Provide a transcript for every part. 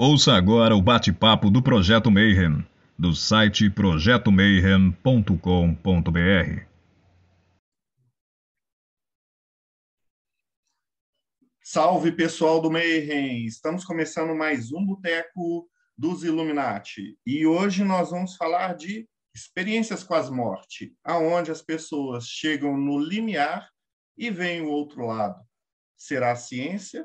Ouça agora o bate-papo do Projeto Mayhem, do site projetomayhem.com.br. Salve pessoal do Mayhem! Estamos começando mais um Boteco dos Illuminati e hoje nós vamos falar de experiências com as mortes, aonde as pessoas chegam no limiar e veem o outro lado. Será ciência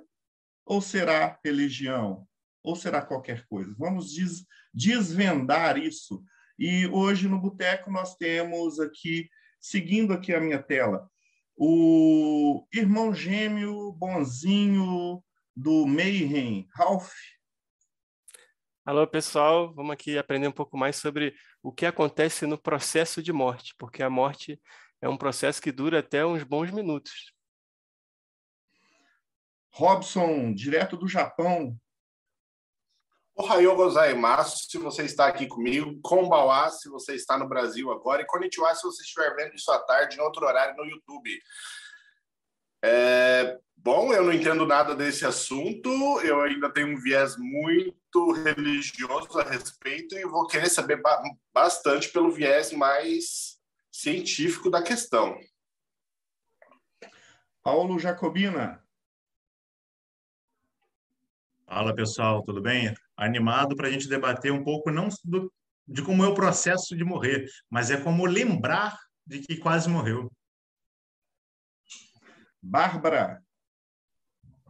ou será religião? Ou será qualquer coisa? Vamos des desvendar isso. E hoje no Boteco nós temos aqui, seguindo aqui a minha tela, o irmão gêmeo bonzinho do Mayhem, Ralph. Alô, pessoal. Vamos aqui aprender um pouco mais sobre o que acontece no processo de morte, porque a morte é um processo que dura até uns bons minutos. Robson, direto do Japão. Ohayou gozaimasu, se você está aqui comigo. Konbawa, se você está no Brasil agora. E konnichiwa, se você estiver vendo isso à tarde, em outro horário, no YouTube. É, bom, eu não entendo nada desse assunto. Eu ainda tenho um viés muito religioso a respeito e vou querer saber bastante pelo viés mais científico da questão. Paulo Jacobina. Fala pessoal, tudo bem? Animado para a gente debater um pouco não do, de como é o processo de morrer, mas é como lembrar de que quase morreu. Bárbara.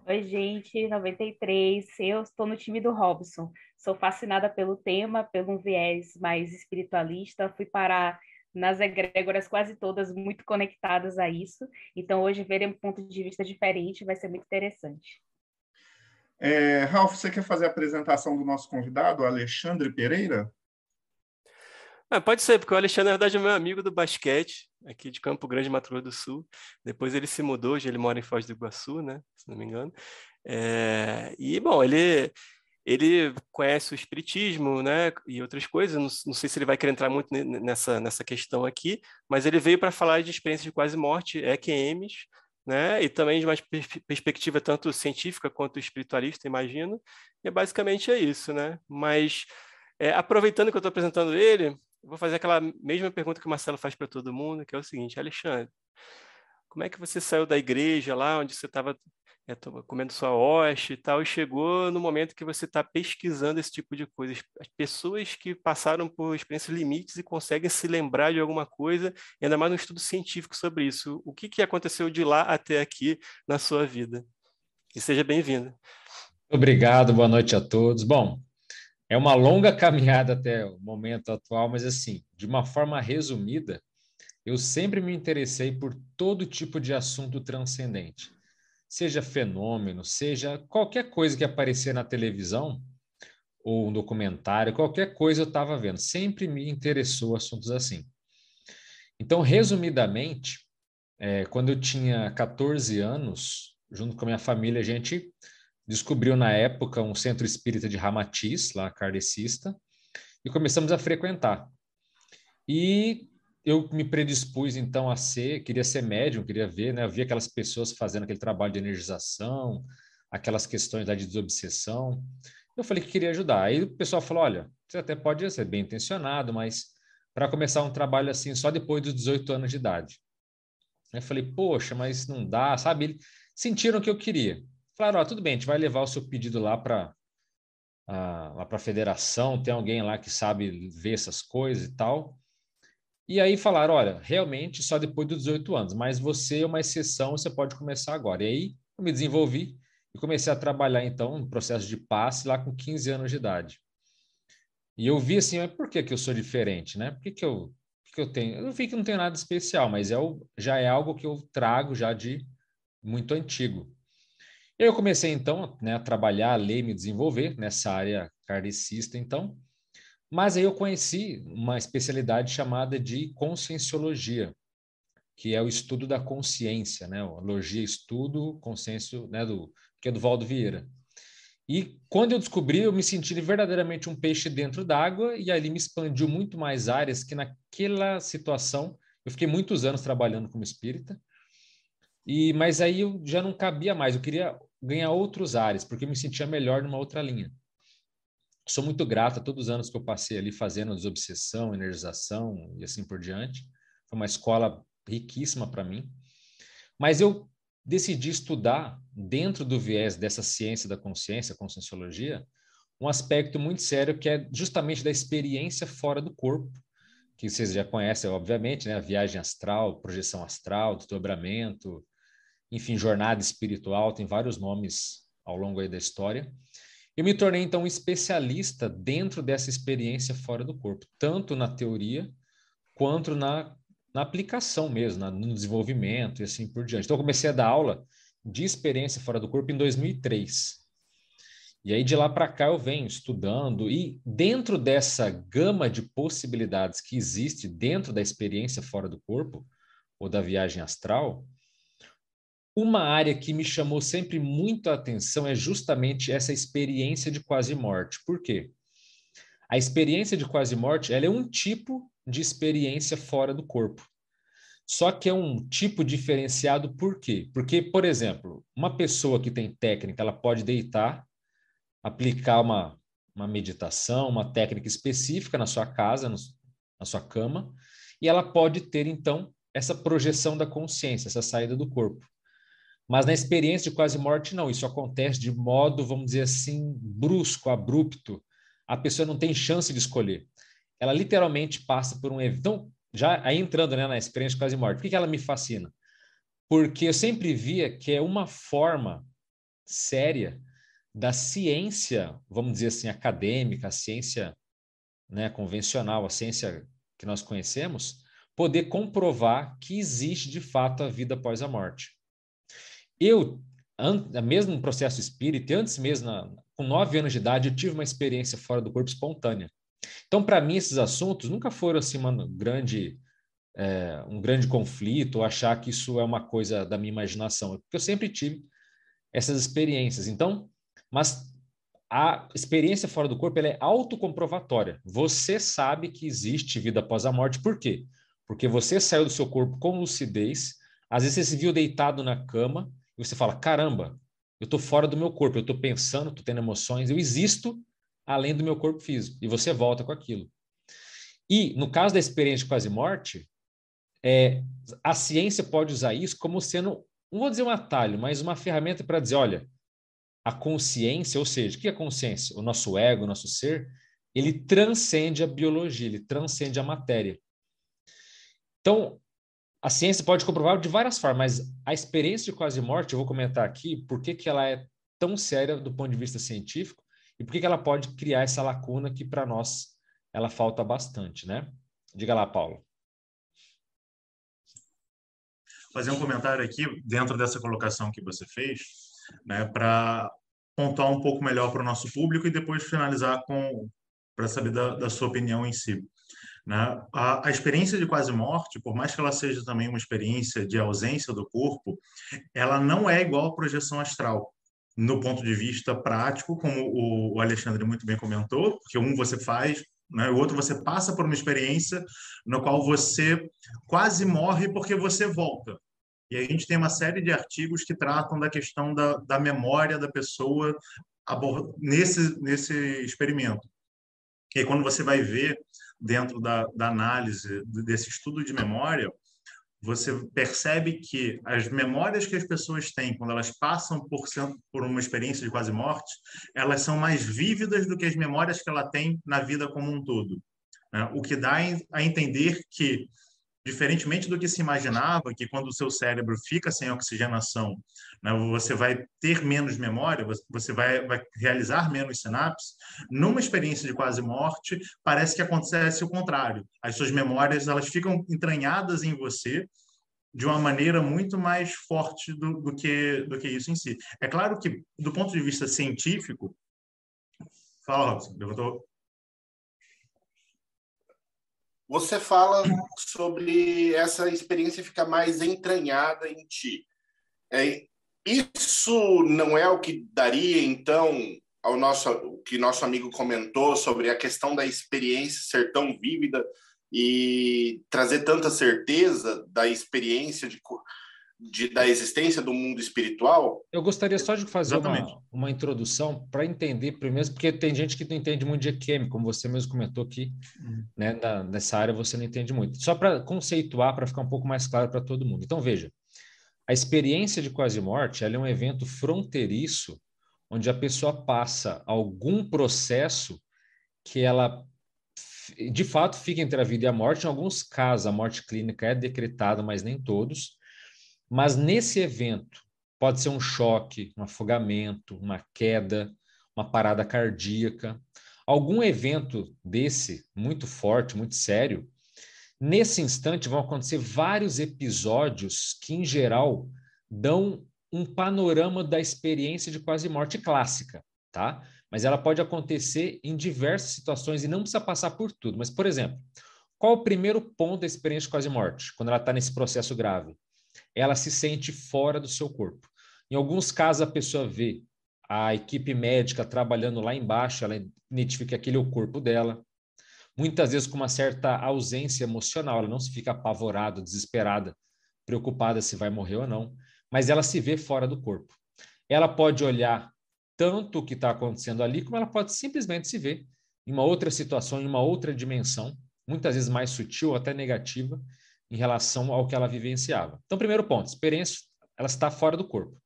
Oi, gente, 93. Eu estou no time do Robson. Sou fascinada pelo tema, pelo um viés mais espiritualista. Fui parar nas egrégoras quase todas muito conectadas a isso. Então, hoje, ver um ponto de vista diferente vai ser muito interessante. É, Ralf, você quer fazer a apresentação do nosso convidado, Alexandre Pereira? Ah, pode ser, porque o Alexandre, na verdade, é meu amigo do basquete, aqui de Campo Grande, Mato Grosso do Sul. Depois ele se mudou, hoje ele mora em Foz do Iguaçu, né? Se não me engano. É... E, bom, ele, ele conhece o espiritismo, né? E outras coisas. Não, não sei se ele vai querer entrar muito nessa, nessa questão aqui, mas ele veio para falar de experiências de quase morte, EQMs, né? E também de uma perspectiva tanto científica quanto espiritualista, imagino. E basicamente é isso, né? Mas é, aproveitando que eu estou apresentando ele, vou fazer aquela mesma pergunta que o Marcelo faz para todo mundo, que é o seguinte, Alexandre, como é que você saiu da igreja lá onde você estava é, comendo sua hoste e tal, e chegou no momento que você está pesquisando esse tipo de coisa. As pessoas que passaram por experiências limites e conseguem se lembrar de alguma coisa, ainda mais um estudo científico sobre isso. O que, que aconteceu de lá até aqui na sua vida? E seja bem-vindo. Obrigado, boa noite a todos. Bom, é uma longa caminhada até o momento atual, mas assim, de uma forma resumida, eu sempre me interessei por todo tipo de assunto transcendente seja fenômeno, seja qualquer coisa que aparecer na televisão ou um documentário, qualquer coisa eu estava vendo. Sempre me interessou assuntos assim. Então, resumidamente, é, quando eu tinha 14 anos, junto com a minha família, a gente descobriu na época um centro espírita de Ramatiz, lá kardecista, e começamos a frequentar. E eu me predispus então a ser, queria ser médium, queria ver, né? Eu via aquelas pessoas fazendo aquele trabalho de energização, aquelas questões da de desobsessão. Eu falei que queria ajudar. Aí o pessoal falou: olha, você até pode ser bem intencionado, mas para começar um trabalho assim só depois dos 18 anos de idade. Eu falei: poxa, mas não dá, sabe? Eles sentiram o que eu queria. Falaram: ó, tudo bem, a gente vai levar o seu pedido lá para lá para a federação, tem alguém lá que sabe ver essas coisas e tal. E aí falaram, olha, realmente só depois dos 18 anos, mas você é uma exceção, você pode começar agora. E aí eu me desenvolvi e comecei a trabalhar então no processo de passe lá com 15 anos de idade. E eu vi assim, mas por que, que eu sou diferente, né? Por que, que, eu, que, que eu tenho? Eu vi que não tem nada especial, mas é o, já é algo que eu trago já de muito antigo. Eu comecei então né, a trabalhar, a ler, me desenvolver nessa área kardecista, então, mas aí eu conheci uma especialidade chamada de conscienciologia, que é o estudo da consciência, né? Logia, estudo, consciência, né? Do, que é do Valdo Vieira. E quando eu descobri, eu me senti verdadeiramente um peixe dentro d'água e ali me expandiu muito mais áreas que naquela situação eu fiquei muitos anos trabalhando como espírita. E mas aí eu já não cabia mais, eu queria ganhar outros áreas, porque eu me sentia melhor numa outra linha. Sou muito grato a todos os anos que eu passei ali fazendo desobsessão, energização e assim por diante. Foi uma escola riquíssima para mim. Mas eu decidi estudar, dentro do viés dessa ciência da consciência, conscienciologia, um aspecto muito sério que é justamente da experiência fora do corpo, que vocês já conhecem, obviamente, né? A viagem astral, projeção astral, desdobramento, enfim, jornada espiritual, tem vários nomes ao longo aí da história. Eu me tornei, então, um especialista dentro dessa experiência fora do corpo, tanto na teoria quanto na, na aplicação mesmo, na, no desenvolvimento e assim por diante. Então, eu comecei a dar aula de experiência fora do corpo em 2003. E aí, de lá para cá, eu venho estudando, e dentro dessa gama de possibilidades que existe dentro da experiência fora do corpo, ou da viagem astral, uma área que me chamou sempre muito a atenção é justamente essa experiência de quase morte. Por quê? A experiência de quase morte ela é um tipo de experiência fora do corpo. Só que é um tipo diferenciado por quê? Porque, por exemplo, uma pessoa que tem técnica, ela pode deitar, aplicar uma, uma meditação, uma técnica específica na sua casa, no, na sua cama, e ela pode ter, então, essa projeção da consciência, essa saída do corpo. Mas na experiência de quase morte, não. Isso acontece de modo, vamos dizer assim, brusco, abrupto. A pessoa não tem chance de escolher. Ela literalmente passa por um evento. Então, já aí entrando né, na experiência de quase morte, por que, que ela me fascina? Porque eu sempre via que é uma forma séria da ciência, vamos dizer assim, acadêmica, a ciência né, convencional, a ciência que nós conhecemos, poder comprovar que existe de fato a vida após a morte. Eu, mesmo no processo espírita, antes mesmo, com nove anos de idade, eu tive uma experiência fora do corpo espontânea. Então, para mim, esses assuntos nunca foram assim uma grande, é, um grande conflito ou achar que isso é uma coisa da minha imaginação, porque eu sempre tive essas experiências. Então, mas a experiência fora do corpo ela é autocomprovatória. Você sabe que existe vida após a morte, por quê? Porque você saiu do seu corpo com lucidez, às vezes você se viu deitado na cama, você fala: caramba, eu estou fora do meu corpo, eu estou pensando, estou tendo emoções, eu existo além do meu corpo físico. E você volta com aquilo. E no caso da experiência de quase morte, é, a ciência pode usar isso como sendo, não vou dizer um atalho, mas uma ferramenta para dizer: olha, a consciência, ou seja, o que é consciência? O nosso ego, o nosso ser, ele transcende a biologia, ele transcende a matéria. Então, a ciência pode comprovar de várias formas, mas a experiência de quase morte, eu vou comentar aqui por que, que ela é tão séria do ponto de vista científico e por que, que ela pode criar essa lacuna que para nós ela falta bastante, né? Diga lá, Paulo. Fazer um comentário aqui dentro dessa colocação que você fez, né, para pontuar um pouco melhor para o nosso público e depois finalizar com para saber da, da sua opinião em si. Né? A, a, experiência de quase morte, por mais que ela seja também uma experiência de ausência do corpo, ela não é igual à projeção astral, no ponto de vista prático, como o, Alexandre muito bem comentou, porque um você faz, né? o outro você passa por uma experiência no qual você quase morre porque você volta. E a gente tem uma série de artigos que tratam da questão da, da memória da pessoa nesse, nesse experimento. E quando você vai ver dentro da, da análise desse estudo de memória, você percebe que as memórias que as pessoas têm quando elas passam por, por uma experiência de quase morte, elas são mais vívidas do que as memórias que ela tem na vida como um todo. Né? O que dá a entender que diferentemente do que se imaginava, que quando o seu cérebro fica sem oxigenação, né, você vai ter menos memória, você vai, vai, realizar menos sinapses, numa experiência de quase morte, parece que acontece o contrário. As suas memórias elas ficam entranhadas em você de uma maneira muito mais forte do, do que, do que isso em si. É claro que, do ponto de vista científico, fala, Robson, levantou você fala sobre essa experiência ficar mais entranhada em ti. É, isso não é o que daria, então, ao nosso, o que nosso amigo comentou sobre a questão da experiência ser tão vívida e trazer tanta certeza da experiência de de, da existência do mundo espiritual? Eu gostaria só de fazer uma, uma introdução para entender primeiro, porque tem gente que não entende muito de EQM, como você mesmo comentou aqui, uhum. né, da, nessa área você não entende muito. Só para conceituar, para ficar um pouco mais claro para todo mundo. Então, veja, a experiência de quase morte é um evento fronteiriço onde a pessoa passa algum processo que ela de fato fica entre a vida e a morte. Em alguns casos, a morte clínica é decretada, mas nem todos. Mas nesse evento, pode ser um choque, um afogamento, uma queda, uma parada cardíaca, algum evento desse muito forte, muito sério. Nesse instante vão acontecer vários episódios que, em geral, dão um panorama da experiência de quase morte clássica, tá? Mas ela pode acontecer em diversas situações e não precisa passar por tudo. Mas, por exemplo, qual o primeiro ponto da experiência de quase morte, quando ela está nesse processo grave? Ela se sente fora do seu corpo. Em alguns casos, a pessoa vê a equipe médica trabalhando lá embaixo, ela identifica que aquele é o corpo dela. Muitas vezes com uma certa ausência emocional, ela não se fica apavorada, desesperada, preocupada se vai morrer ou não, mas ela se vê fora do corpo. Ela pode olhar tanto o que está acontecendo ali, como ela pode simplesmente se ver em uma outra situação, em uma outra dimensão, muitas vezes mais sutil, até negativa, em relação ao que ela vivenciava. Então, primeiro ponto, experiência, ela está fora do corpo.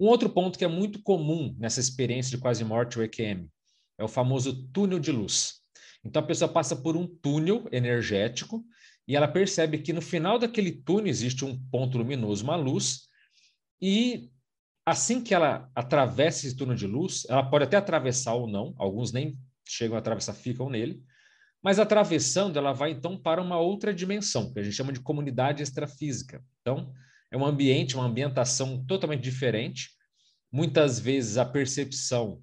Um outro ponto que é muito comum nessa experiência de quase morte ou EQM é o famoso túnel de luz. Então, a pessoa passa por um túnel energético e ela percebe que no final daquele túnel existe um ponto luminoso, uma luz, e assim que ela atravessa esse túnel de luz, ela pode até atravessar ou não, alguns nem chegam a atravessar, ficam nele, mas atravessando, ela vai então para uma outra dimensão, que a gente chama de comunidade extrafísica. Então, é um ambiente, uma ambientação totalmente diferente. Muitas vezes a percepção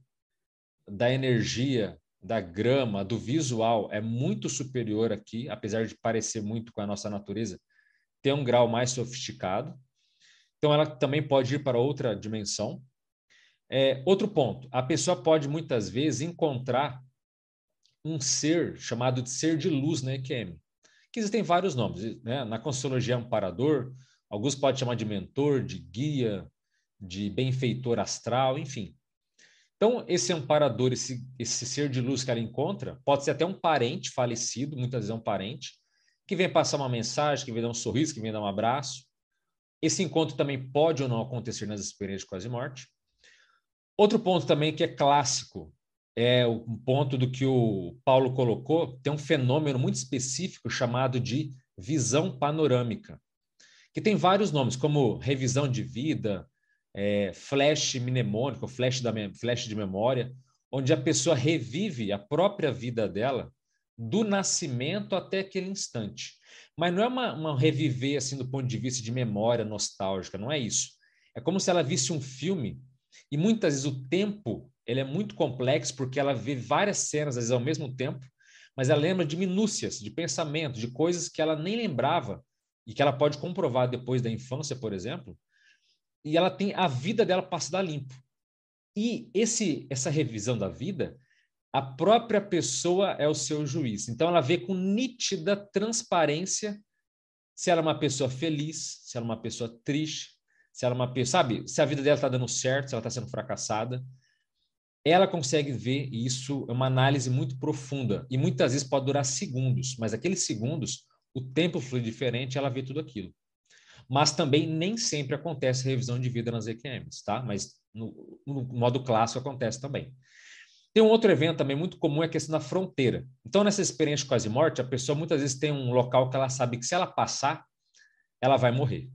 da energia, da grama, do visual é muito superior aqui, apesar de parecer muito com a nossa natureza, tem um grau mais sofisticado. Então, ela também pode ir para outra dimensão. É, outro ponto, a pessoa pode muitas vezes encontrar um ser chamado de ser de luz na EQM, que existem vários nomes. Né? Na Consciologia é amparador, alguns podem chamar de mentor, de guia, de benfeitor astral, enfim. Então, esse amparador, esse, esse ser de luz que ela encontra, pode ser até um parente falecido, muitas vezes é um parente, que vem passar uma mensagem, que vem dar um sorriso, que vem dar um abraço, esse encontro também pode ou não acontecer nas experiências de quase morte. Outro ponto também que é clássico é um ponto do que o Paulo colocou, tem um fenômeno muito específico chamado de visão panorâmica, que tem vários nomes, como revisão de vida, é, flash mnemônico, flash, da, flash de memória, onde a pessoa revive a própria vida dela do nascimento até aquele instante. Mas não é uma, uma reviver assim do ponto de vista de memória nostálgica, não é isso. É como se ela visse um filme e muitas vezes o tempo ele é muito complexo porque ela vê várias cenas às vezes ao mesmo tempo, mas ela lembra de minúcias, de pensamento, de coisas que ela nem lembrava e que ela pode comprovar depois da infância, por exemplo. E ela tem a vida dela passada limpo. E esse essa revisão da vida a própria pessoa é o seu juiz. Então, ela vê com nítida transparência se ela é uma pessoa feliz, se ela é uma pessoa triste, se ela é uma pessoa, sabe, se a vida dela está dando certo, se ela está sendo fracassada. Ela consegue ver, e isso é uma análise muito profunda, e muitas vezes pode durar segundos, mas aqueles segundos, o tempo flui diferente, ela vê tudo aquilo. Mas também nem sempre acontece revisão de vida nas EQMs, tá? Mas no, no modo clássico acontece também. Tem um outro evento também muito comum, é a questão da fronteira. Então, nessa experiência quase morte, a pessoa muitas vezes tem um local que ela sabe que se ela passar, ela vai morrer.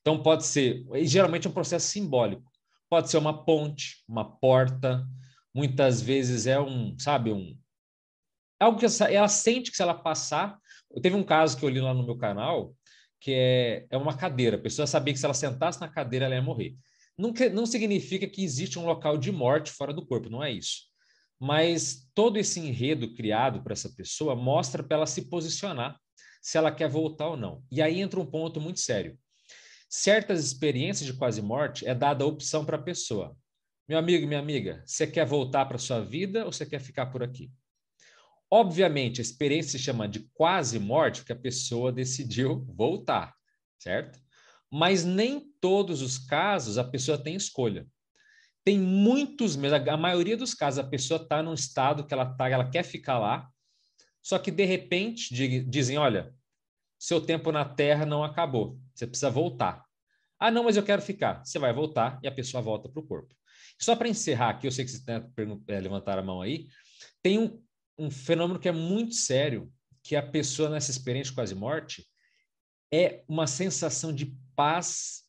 Então, pode ser, e geralmente é um processo simbólico. Pode ser uma ponte, uma porta, muitas vezes é um, sabe, um. Algo que ela sente que se ela passar. Teve um caso que eu li lá no meu canal, que é, é uma cadeira. A pessoa sabia que se ela sentasse na cadeira, ela ia morrer. Não, não significa que existe um local de morte fora do corpo, não é isso mas todo esse enredo criado para essa pessoa mostra para ela se posicionar se ela quer voltar ou não. E aí entra um ponto muito sério. Certas experiências de quase morte é dada a opção para a pessoa. Meu amigo, minha amiga, você quer voltar para sua vida ou você quer ficar por aqui? Obviamente, a experiência se chama de quase morte porque a pessoa decidiu voltar, certo? mas nem todos os casos a pessoa tem escolha. Tem muitos mesmo, a maioria dos casos a pessoa está num estado que ela tá, ela quer ficar lá, só que de repente dizem, olha, seu tempo na Terra não acabou, você precisa voltar. Ah, não, mas eu quero ficar. Você vai voltar e a pessoa volta para o corpo. Só para encerrar aqui, eu sei que vocês é, levantaram a mão aí, tem um, um fenômeno que é muito sério, que a pessoa nessa experiência quase morte é uma sensação de paz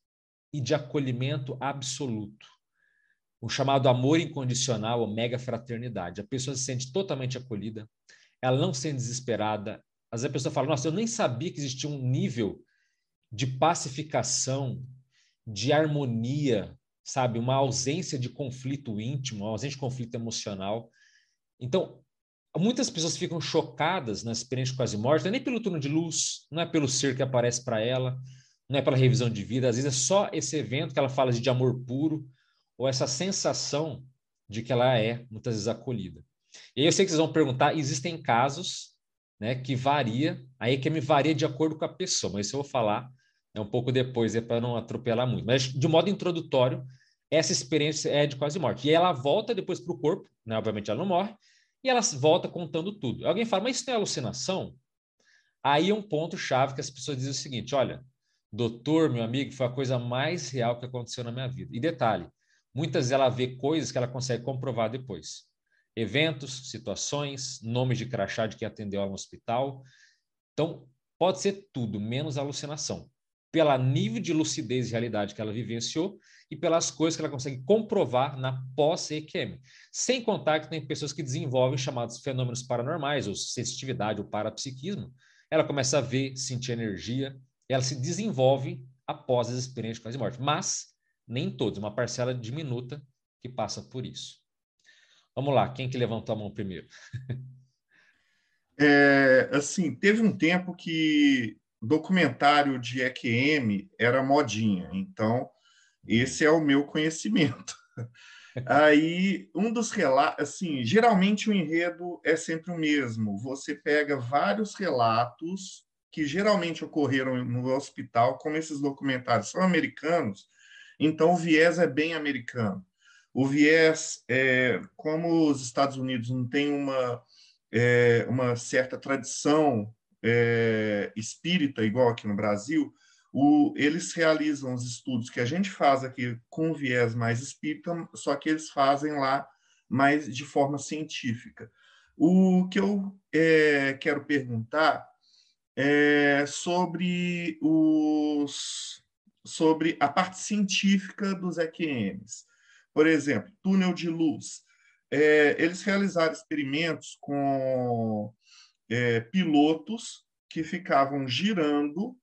e de acolhimento absoluto. O chamado amor incondicional, ou mega fraternidade. A pessoa se sente totalmente acolhida, ela não se sente desesperada. Às vezes a pessoa fala: Nossa, eu nem sabia que existia um nível de pacificação, de harmonia, sabe? Uma ausência de conflito íntimo, uma ausência de conflito emocional. Então, muitas pessoas ficam chocadas na experiência quase morte, não é nem pelo turno de luz, não é pelo ser que aparece para ela, não é pela revisão de vida, às vezes é só esse evento que ela fala de amor puro, ou essa sensação de que ela é muitas vezes acolhida. E aí eu sei que vocês vão perguntar, existem casos né, que varia, aí que me varia de acordo com a pessoa, mas isso eu vou falar é um pouco depois, é para não atropelar muito. Mas de modo introdutório, essa experiência é de quase morte. E ela volta depois para o corpo, né? obviamente ela não morre, e ela volta contando tudo. Alguém fala, mas isso não é alucinação? Aí é um ponto-chave que as pessoas dizem o seguinte: olha, doutor, meu amigo, foi a coisa mais real que aconteceu na minha vida. E detalhe, muitas ela vê coisas que ela consegue comprovar depois. Eventos, situações, nomes de crachá de quem atendeu no hospital. Então, pode ser tudo, menos alucinação. Pela nível de lucidez e realidade que ela vivenciou e pelas coisas que ela consegue comprovar na pós-EQM. Sem contar que tem pessoas que desenvolvem chamados fenômenos paranormais, ou sensitividade, ou parapsiquismo. Ela começa a ver, sentir energia, ela se desenvolve após as experiências de quase morte. Mas nem todos, uma parcela diminuta que passa por isso. Vamos lá, quem que levantou a mão primeiro? É, assim, teve um tempo que documentário de EQM era modinha, então esse é o meu conhecimento. Aí, um dos relatos, assim, geralmente o enredo é sempre o mesmo. Você pega vários relatos que geralmente ocorreram no hospital, como esses documentários são americanos, então o viés é bem americano. O viés, é, como os Estados Unidos não tem uma, é, uma certa tradição é, espírita, igual aqui no Brasil, o, eles realizam os estudos que a gente faz aqui com viés mais espírita, só que eles fazem lá mais de forma científica. O que eu é, quero perguntar é sobre os sobre a parte científica dos EQMs. Por exemplo, túnel de luz. É, eles realizaram experimentos com é, pilotos que ficavam girando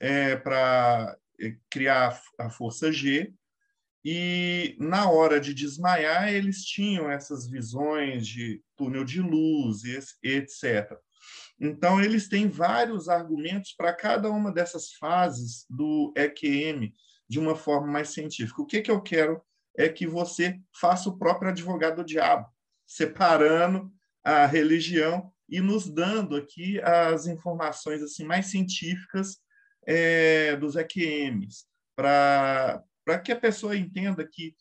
é, para é, criar a força G, e na hora de desmaiar, eles tinham essas visões de túnel de luz, etc. Então, eles têm vários argumentos para cada uma dessas fases do EQM de uma forma mais científica. O que, que eu quero é que você faça o próprio advogado do diabo, separando a religião e nos dando aqui as informações assim mais científicas é, dos EQMs, para que a pessoa entenda que,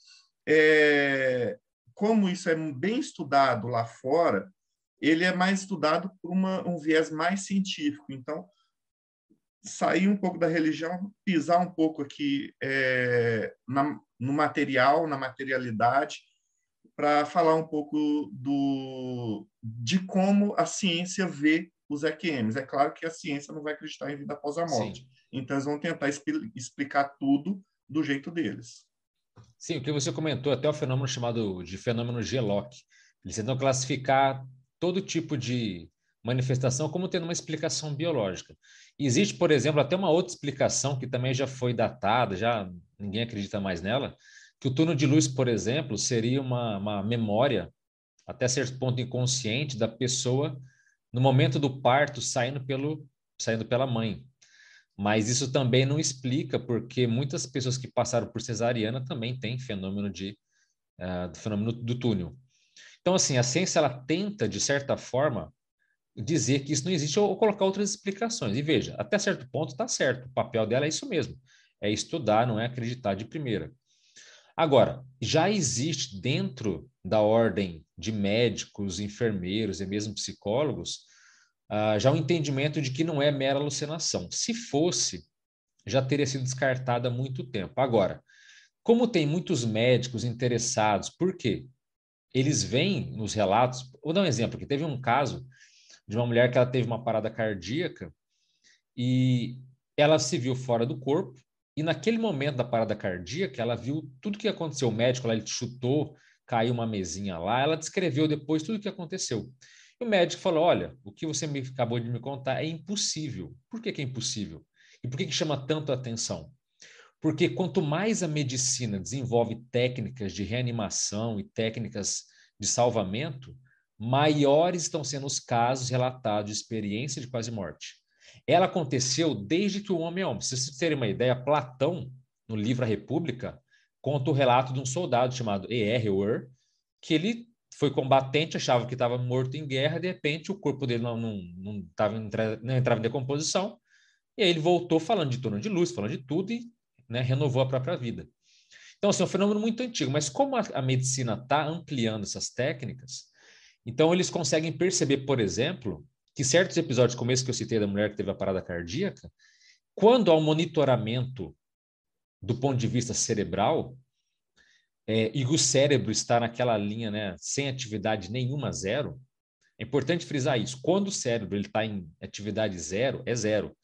é, como isso é bem estudado lá fora, ele é mais estudado por uma, um viés mais científico. Então, sair um pouco da religião, pisar um pouco aqui é, na, no material, na materialidade, para falar um pouco do, de como a ciência vê os EQMs. É claro que a ciência não vai acreditar em vida após a morte. Sim. Então, eles vão tentar explicar tudo do jeito deles. Sim, o que você comentou, até o fenômeno chamado de fenômeno G-Lock. Eles tentam classificar todo tipo de manifestação como tendo uma explicação biológica. Existe, por exemplo, até uma outra explicação que também já foi datada, já ninguém acredita mais nela, que o túnel de luz, por exemplo, seria uma, uma memória, até certo ponto inconsciente, da pessoa no momento do parto saindo, pelo, saindo pela mãe. Mas isso também não explica porque muitas pessoas que passaram por cesariana também têm fenômeno de uh, fenômeno do túnel. Então, assim, a ciência ela tenta, de certa forma, dizer que isso não existe ou, colocar outras explicações. E veja, até certo ponto está certo, o papel dela é isso mesmo é estudar, não é acreditar de primeira. Agora, já existe dentro da ordem de médicos, enfermeiros e mesmo psicólogos, uh, já o um entendimento de que não é mera alucinação. Se fosse, já teria sido descartada há muito tempo. Agora, como tem muitos médicos interessados, por quê? Eles veem nos relatos, vou dar um exemplo aqui, teve um caso de uma mulher que ela teve uma parada cardíaca e ela se viu fora do corpo, e naquele momento da parada cardíaca, ela viu tudo que aconteceu. O médico lá, ele chutou, caiu uma mesinha lá, ela descreveu depois tudo o que aconteceu. E o médico falou: Olha, o que você me, acabou de me contar é impossível. Por que, que é impossível? E por que, que chama tanto a atenção? Porque quanto mais a medicina desenvolve técnicas de reanimação e técnicas de salvamento, maiores estão sendo os casos relatados de experiência de quase morte. Ela aconteceu desde que o homem é homem. Se vocês terem uma ideia, Platão, no livro A República, conta o relato de um soldado chamado E.R. Ur, que ele foi combatente, achava que estava morto em guerra, de repente o corpo dele não, não, não, tava, não entrava em decomposição, e aí ele voltou falando de turno de luz, falando de tudo e né, renovou a própria vida. Então, assim, é um fenômeno muito antigo, mas como a, a medicina está ampliando essas técnicas, então eles conseguem perceber, por exemplo, que certos episódios, como esse que eu citei da mulher que teve a parada cardíaca, quando há um monitoramento do ponto de vista cerebral, é, e o cérebro está naquela linha, né, sem atividade nenhuma, zero, é importante frisar isso. Quando o cérebro está em atividade zero, é zero.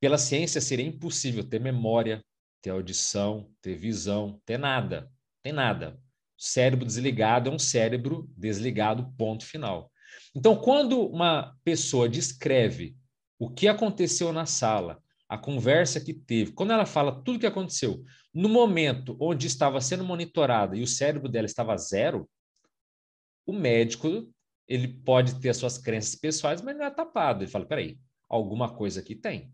Pela ciência seria impossível ter memória, ter audição, ter visão, ter nada. Tem nada. Cérebro desligado é um cérebro desligado, ponto final. Então, quando uma pessoa descreve o que aconteceu na sala, a conversa que teve, quando ela fala tudo o que aconteceu, no momento onde estava sendo monitorada e o cérebro dela estava zero, o médico ele pode ter as suas crenças pessoais, mas não é tapado. Ele fala: peraí, alguma coisa aqui tem.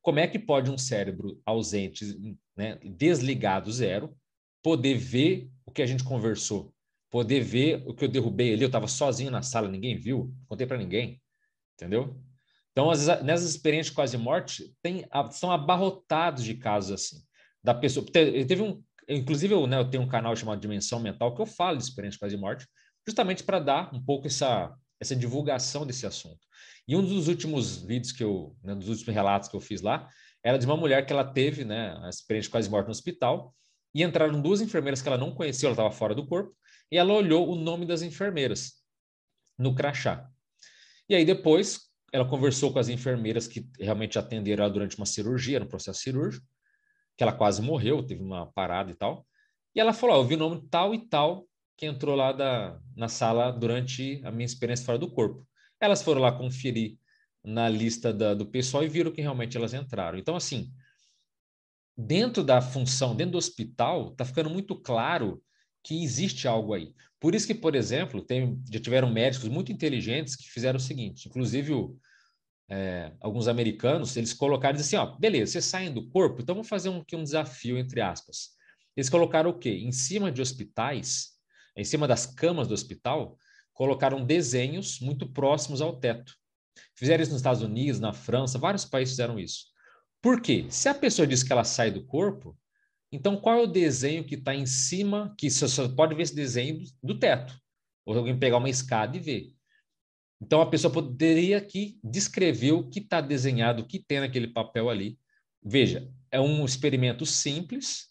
Como é que pode um cérebro ausente, né, desligado, zero, poder ver que a gente conversou? poder ver o que eu derrubei ali. Eu estava sozinho na sala, ninguém viu, contei para ninguém, entendeu? Então, as, nessas experiências de quase morte, tem, são abarrotados de casos assim. Da pessoa. Teve um. Inclusive, eu, né, eu tenho um canal chamado Dimensão Mental que eu falo de experiência de quase morte, justamente para dar um pouco essa, essa divulgação desse assunto. E um dos últimos vídeos que eu, né, dos últimos relatos que eu fiz lá, era de uma mulher que ela teve, né, a experiência de quase morte no hospital, e entraram duas enfermeiras que ela não conhecia, ela estava fora do corpo, e ela olhou o nome das enfermeiras no crachá. E aí depois ela conversou com as enfermeiras que realmente atenderam ela durante uma cirurgia, no processo cirúrgico, que ela quase morreu, teve uma parada e tal. E ela falou: eu vi o nome tal e tal que entrou lá da, na sala durante a minha experiência fora do corpo. Elas foram lá conferir na lista da, do pessoal e viram que realmente elas entraram. Então, assim, dentro da função, dentro do hospital, está ficando muito claro que existe algo aí. Por isso que, por exemplo, tem, já tiveram médicos muito inteligentes que fizeram o seguinte, inclusive o, é, alguns americanos, eles colocaram assim, ó, beleza, vocês saem do corpo, então vamos fazer um, aqui um desafio, entre aspas. Eles colocaram o quê? Em cima de hospitais, em cima das camas do hospital, colocaram desenhos muito próximos ao teto. Fizeram isso nos Estados Unidos, na França, vários países fizeram isso. Por quê? Se a pessoa diz que ela sai do corpo, então, qual é o desenho que está em cima, que você só pode ver esse desenho do, teto? Ou alguém pegar uma escada e ver. Então, a pessoa poderia aqui descrever o que está desenhado, o que tem naquele papel ali. Veja, é um experimento simples,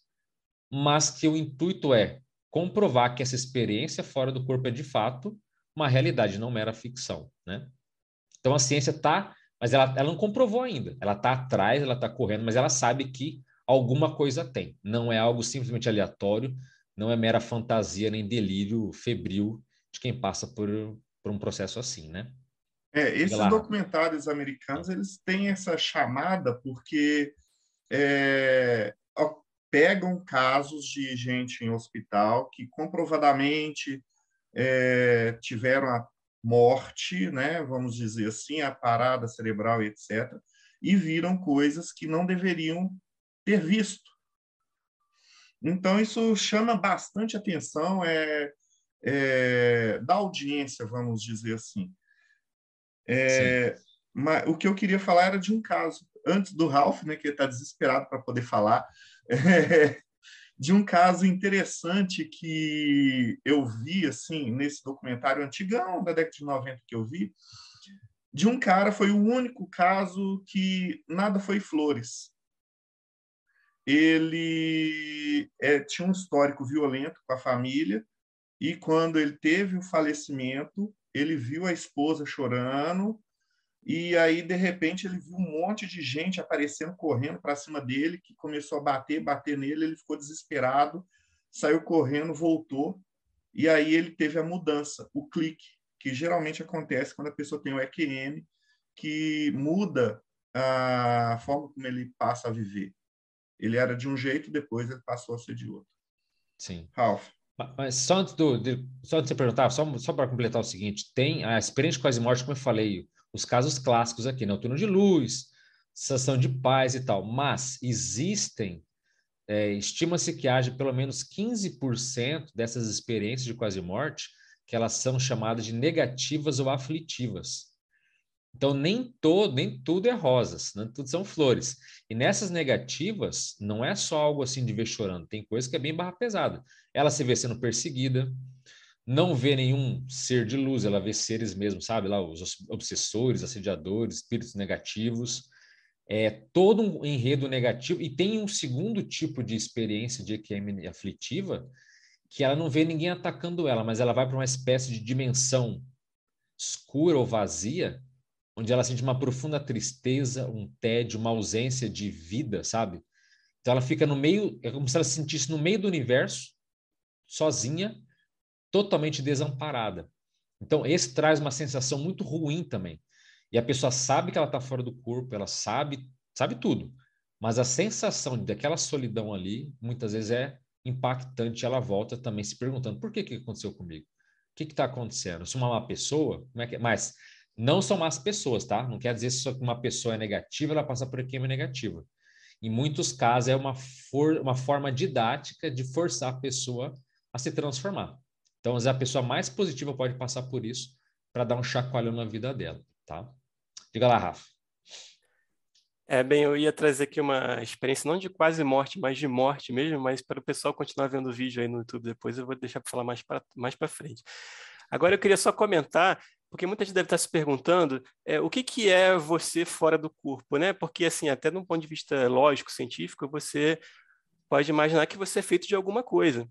mas que o intuito é comprovar que essa experiência fora do corpo é de fato uma realidade, não mera ficção, né? Então a ciência está, mas ela, ela não comprovou ainda. Ela está atrás, ela está correndo, mas ela sabe que alguma coisa tem. Não é algo simplesmente aleatório, não é mera fantasia nem delírio febril de quem passa por, por um processo assim, né? É, esses documentários americanos, eles têm essa chamada porque é, pegam casos de gente em hospital que comprovadamente é, tiveram a morte, né, vamos dizer assim, a parada cerebral, etc., e viram coisas que não deveriam ter visto. Então, isso chama bastante atenção é, é da audiência, vamos dizer assim. É, mas, o que eu queria falar era de um caso antes do Ralph, né, que está desesperado para poder falar, é, de um caso interessante que eu vi assim nesse documentário antigão da década de 90 que eu vi, de um cara, foi o único caso que nada foi flores. Ele é, tinha um histórico violento com a família e quando ele teve o falecimento, ele viu a esposa chorando e aí de repente ele viu um monte de gente aparecendo correndo para cima dele, que começou a bater, bater nele, ele ficou desesperado, saiu correndo, voltou e aí ele teve a mudança, o clique, que geralmente acontece quando a pessoa tem o EQM, que muda a forma como ele passa a viver. Ele era de um jeito, depois ele passou a ser de outro. Sim. Ralph. Mas só antes, do, de, só antes de você perguntar, só, só para completar o seguinte, tem a experiência de quase morte, como eu falei, os casos clássicos aqui, né? o turno de luz, sensação de paz e tal, mas existem, é, estima-se que haja pelo menos 15% dessas experiências de quase morte que elas são chamadas de negativas ou aflitivas. Então, nem todo, nem tudo é rosas, nem tudo são flores. E nessas negativas, não é só algo assim de ver chorando, tem coisa que é bem barra pesada. Ela se vê sendo perseguida, não vê nenhum ser de luz, ela vê seres mesmo, sabe? Lá, os obsessores, assediadores, espíritos negativos. É todo um enredo negativo. E tem um segundo tipo de experiência de EQM aflitiva, que ela não vê ninguém atacando ela, mas ela vai para uma espécie de dimensão escura ou vazia, onde ela sente uma profunda tristeza, um tédio, uma ausência de vida, sabe? Então ela fica no meio, é como se ela se sentisse no meio do universo, sozinha, totalmente desamparada. Então esse traz uma sensação muito ruim também. E a pessoa sabe que ela está fora do corpo, ela sabe, sabe tudo. Mas a sensação daquela solidão ali, muitas vezes é impactante. Ela volta também se perguntando: por que que aconteceu comigo? O que está acontecendo? Sou uma má pessoa? Como é que é? Mas não são más pessoas, tá? Não quer dizer só que uma pessoa é negativa, ela passa por esquema negativa. Em muitos casos, é uma, for, uma forma didática de forçar a pessoa a se transformar. Então, a pessoa mais positiva pode passar por isso para dar um chacoalhão na vida dela, tá? Diga lá, Rafa. É, bem, eu ia trazer aqui uma experiência não de quase morte, mas de morte mesmo, mas para o pessoal continuar vendo o vídeo aí no YouTube depois, eu vou deixar para falar mais para mais frente. Agora eu queria só comentar porque muita gente deve estar se perguntando é, o que, que é você fora do corpo, né? Porque, assim, até de um ponto de vista lógico, científico, você pode imaginar que você é feito de alguma coisa.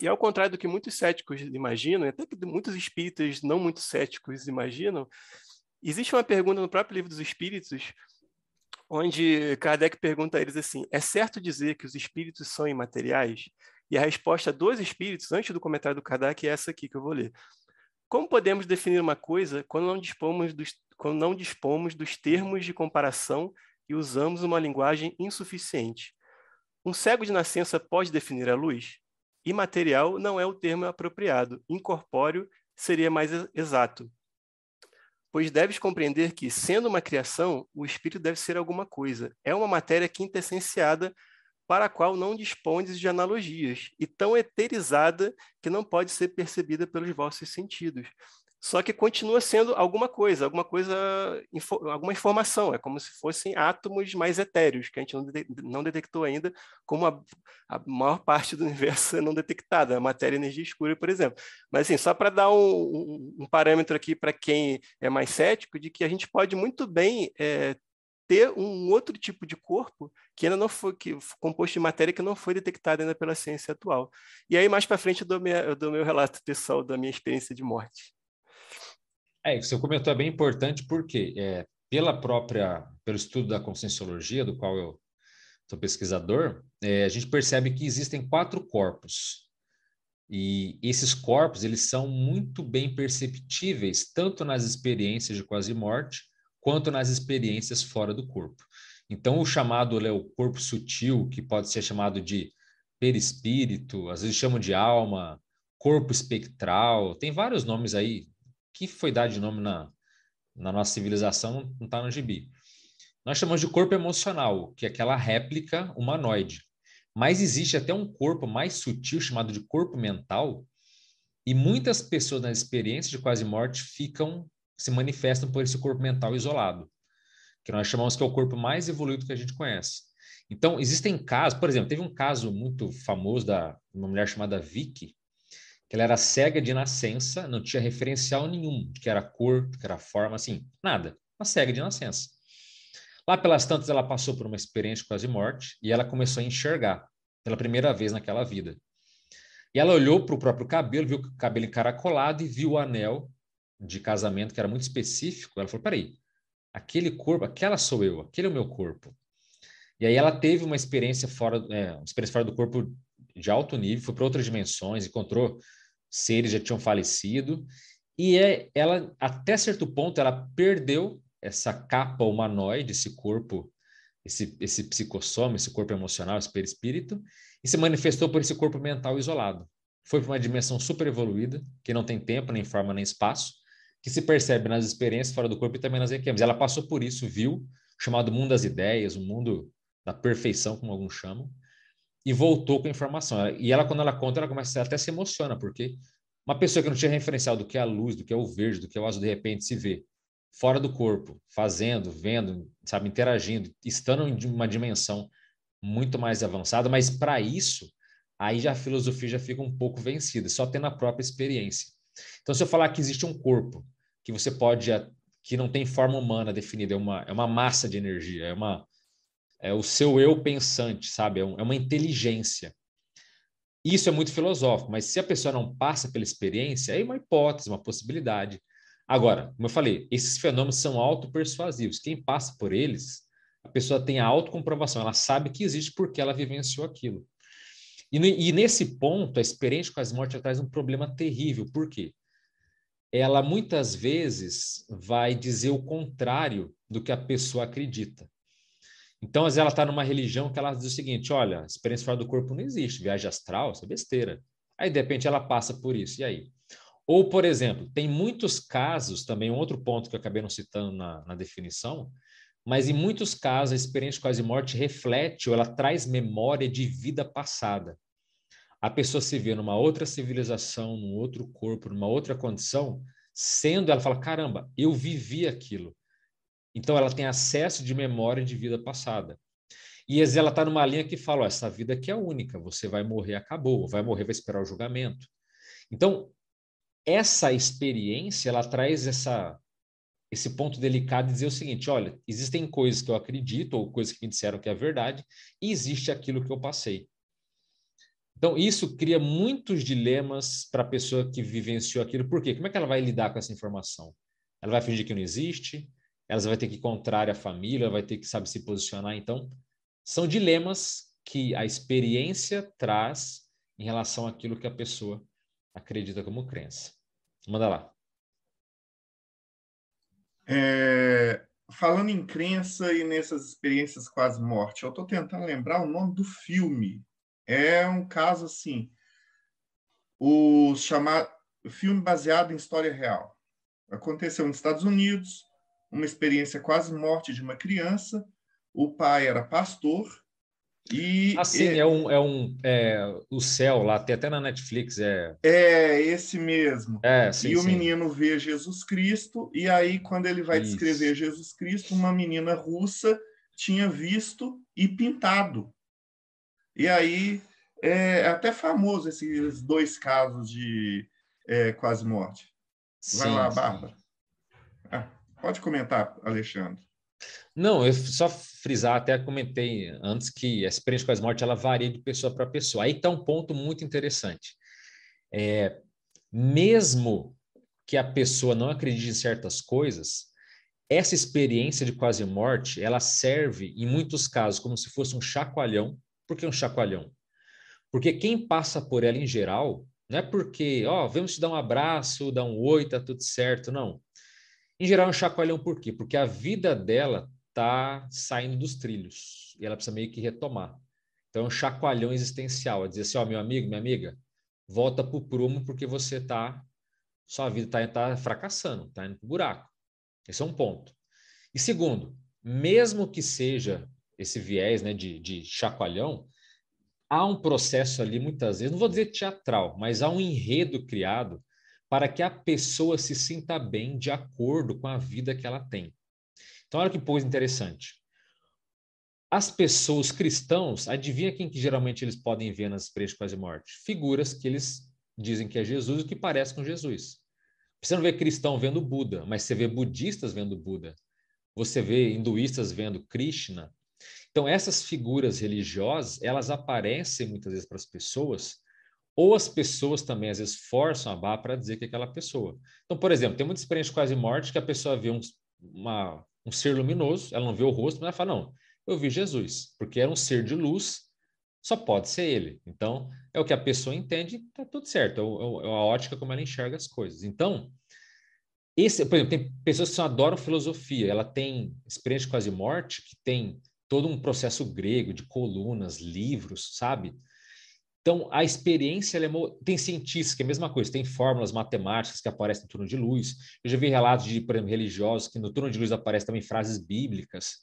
E ao contrário do que muitos céticos imaginam, até que muitos espíritas não muito céticos imaginam, existe uma pergunta no próprio livro dos espíritos, onde Kardec pergunta a eles assim: é certo dizer que os espíritos são imateriais? E a resposta dos espíritos, antes do comentário do Kardec, é essa aqui que eu vou ler. Como podemos definir uma coisa quando não dispomos dos, quando não dispomos dos termos de comparação e usamos uma linguagem insuficiente? Um cego de nascença pode definir a luz? Imaterial não é o termo apropriado, incorpóreo seria mais exato. Pois deves compreender que, sendo uma criação, o espírito deve ser alguma coisa. É uma matéria quintessenciada para a qual não dispondes de analogias, e tão eterizada que não pode ser percebida pelos vossos sentidos. Só que continua sendo alguma coisa, alguma coisa, alguma informação. É como se fossem átomos mais etéreos, que a gente não, detectou ainda, como a, a maior parte do universo é não detectada, a matéria e energia escura, por exemplo. Mas, assim, só para dar um, um, um, parâmetro aqui para quem é mais cético, de que a gente pode muito bem é, ter um outro tipo de corpo que ainda não foi que composto de matéria que não foi detectado ainda pela ciência atual. E aí mais para frente eu dou, minha, eu dou meu relato pessoal da minha experiência de morte. É, o que você comentou é bem importante porque é, pela própria pelo estudo da conscienciologia do qual eu sou pesquisador, é, a gente percebe que existem quatro corpos. E esses corpos, eles são muito bem perceptíveis, tanto nas experiências de quase morte, quanto nas experiências fora do corpo. Então, o chamado né, o corpo sutil, que pode ser chamado de perispírito, às vezes chamam de alma, corpo espectral, tem vários nomes aí. Que foi dado de nome na, na nossa civilização não está no gibi. Nós chamamos de corpo emocional, que é aquela réplica humanoide. Mas existe até um corpo mais sutil chamado de corpo mental, e muitas pessoas na experiência de quase morte ficam se manifestam por esse corpo mental isolado, que nós chamamos que é o corpo mais evoluído que a gente conhece. Então, existem casos, por exemplo, teve um caso muito famoso da uma mulher chamada Vicky, que ela era cega de nascença, não tinha referencial nenhum, que era cor, que era forma, assim, nada. Uma cega de nascença. Lá pelas tantas, ela passou por uma experiência quase morte e ela começou a enxergar pela primeira vez naquela vida. E ela olhou para o próprio cabelo, viu o cabelo encaracolado e viu o anel de casamento, que era muito específico. Ela falou: peraí, aquele corpo, aquela sou eu, aquele é o meu corpo. E aí ela teve uma experiência fora, é, uma experiência fora do corpo de alto nível, foi para outras dimensões, encontrou seres que já tinham falecido, e é, ela, até certo ponto, ela perdeu essa capa humanoide, esse corpo, esse, esse psicossoma, esse corpo emocional, esse perispírito, e se manifestou por esse corpo mental isolado. Foi para uma dimensão super evoluída, que não tem tempo, nem forma, nem espaço, que se percebe nas experiências fora do corpo e também nas requiemes. Ela passou por isso, viu, chamado mundo das ideias, o mundo da perfeição, como alguns chamam, e voltou com a informação. E ela, quando ela conta, ela começa até se emociona, porque uma pessoa que não tinha referencial do que é a luz, do que é o verde, do que é o azul, de repente se vê fora do corpo, fazendo, vendo, sabe, interagindo, estando em uma dimensão muito mais avançada, mas para isso, aí já a filosofia já fica um pouco vencida, só tendo a própria experiência. Então, se eu falar que existe um corpo que você pode, que não tem forma humana definida, é uma, é uma massa de energia, é uma é o seu eu pensante, sabe? É, é uma inteligência. Isso é muito filosófico, mas se a pessoa não passa pela experiência, é uma hipótese, uma possibilidade. Agora, como eu falei, esses fenômenos são autopersuasivos. Quem passa por eles, a pessoa tem a autocomprovação, ela sabe que existe porque ela vivenciou aquilo. E, e nesse ponto, a experiência com as mortes traz um problema terrível. Por quê? Ela muitas vezes vai dizer o contrário do que a pessoa acredita. Então, às vezes, ela está numa religião que ela diz o seguinte: olha, experiência fora do corpo não existe, viagem astral, isso é besteira. Aí, de repente, ela passa por isso. E aí? Ou, por exemplo, tem muitos casos, também um outro ponto que eu acabei não citando na, na definição, mas em muitos casos a experiência de quase morte reflete ou ela traz memória de vida passada. A pessoa se vê numa outra civilização, num outro corpo, numa outra condição, sendo ela fala: caramba, eu vivi aquilo. Então ela tem acesso de memória de vida passada. E ela está numa linha que fala: essa vida aqui é única, você vai morrer, acabou, vai morrer, vai esperar o julgamento. Então, essa experiência ela traz essa esse ponto delicado de dizer o seguinte: olha, existem coisas que eu acredito ou coisas que me disseram que é verdade e existe aquilo que eu passei. Então, isso cria muitos dilemas para a pessoa que vivenciou aquilo. Por quê? Como é que ela vai lidar com essa informação? Ela vai fingir que não existe? Ela vai ter que encontrar a família, vai ter que saber se posicionar. Então, são dilemas que a experiência traz em relação àquilo que a pessoa acredita como crença. Manda lá. É, falando em crença e nessas experiências quase morte, eu estou tentando lembrar o nome do filme. É um caso assim, o chamado filme baseado em história real. Aconteceu nos Estados Unidos, uma experiência quase morte de uma criança. O pai era pastor e assim é um é um é, o céu lá tem até na Netflix é é esse mesmo é, sim, e o sim. menino vê Jesus Cristo e aí quando ele vai Isso. descrever Jesus Cristo uma menina russa tinha visto e pintado e aí é, é até famoso esses dois casos de é, quase morte vai sim, lá Bárbara ah, pode comentar Alexandre não, eu só frisar, até comentei antes que a experiência com as mortes ela varia de pessoa para pessoa. Aí está um ponto muito interessante. É, mesmo que a pessoa não acredite em certas coisas, essa experiência de quase morte, ela serve em muitos casos como se fosse um chacoalhão. Por que um chacoalhão? Porque quem passa por ela em geral, não é porque, ó, vamos te dar um abraço, dar um oi, tá tudo certo, não. Em geral, um chacoalhão por quê? Porque a vida dela está saindo dos trilhos e ela precisa meio que retomar. Então, é um chacoalhão existencial, é dizer assim, ó, meu amigo, minha amiga, volta para o prumo porque você está, sua vida está tá fracassando, está indo para o buraco. Esse é um ponto. E segundo, mesmo que seja esse viés né, de, de chacoalhão, há um processo ali, muitas vezes, não vou dizer teatral, mas há um enredo criado para que a pessoa se sinta bem de acordo com a vida que ela tem. Então, olha que coisa interessante. As pessoas cristãos, adivinha quem que geralmente eles podem ver nas experiências quase morte? Figuras que eles dizem que é Jesus e que parece com Jesus. Você não vê cristão vendo Buda, mas você vê budistas vendo Buda. Você vê hinduístas vendo Krishna. Então, essas figuras religiosas, elas aparecem muitas vezes para as pessoas, ou as pessoas também às vezes forçam a barra para dizer que é aquela pessoa. Então, por exemplo, tem muita experiência de quase morte que a pessoa vê um, uma, um ser luminoso, ela não vê o rosto, mas ela fala, não, eu vi Jesus, porque era um ser de luz, só pode ser ele. Então, é o que a pessoa entende, tá tudo certo, é, é, é a ótica como ela enxerga as coisas. Então, esse, por exemplo, tem pessoas que adoram filosofia, ela tem experiência de quase morte, que tem todo um processo grego de colunas, livros, sabe? Então, a experiência é, tem cientistas que é a mesma coisa, tem fórmulas matemáticas que aparecem no turno de luz. Eu já vi relatos de, por exemplo, religiosos que no turno de luz aparecem também frases bíblicas.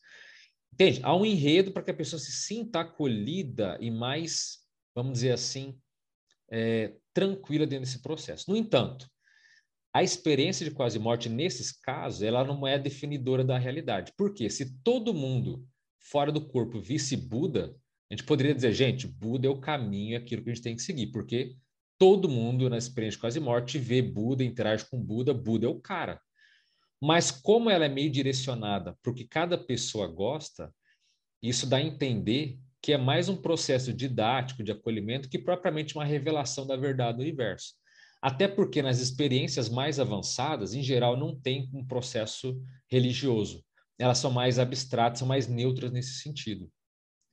Entende? Há um enredo para que a pessoa se sinta acolhida e mais, vamos dizer assim, é, tranquila dentro desse processo. No entanto, a experiência de quase morte, nesses casos, ela não é definidora da realidade. Por quê? Se todo mundo fora do corpo visse Buda, a gente poderia dizer, gente, Buda é o caminho, é aquilo que a gente tem que seguir, porque todo mundo na experiência de quase morte vê Buda, interage com Buda, Buda é o cara. Mas como ela é meio direcionada porque cada pessoa gosta, isso dá a entender que é mais um processo didático de acolhimento que propriamente uma revelação da verdade do universo. Até porque nas experiências mais avançadas, em geral, não tem um processo religioso. Elas são mais abstratas, são mais neutras nesse sentido.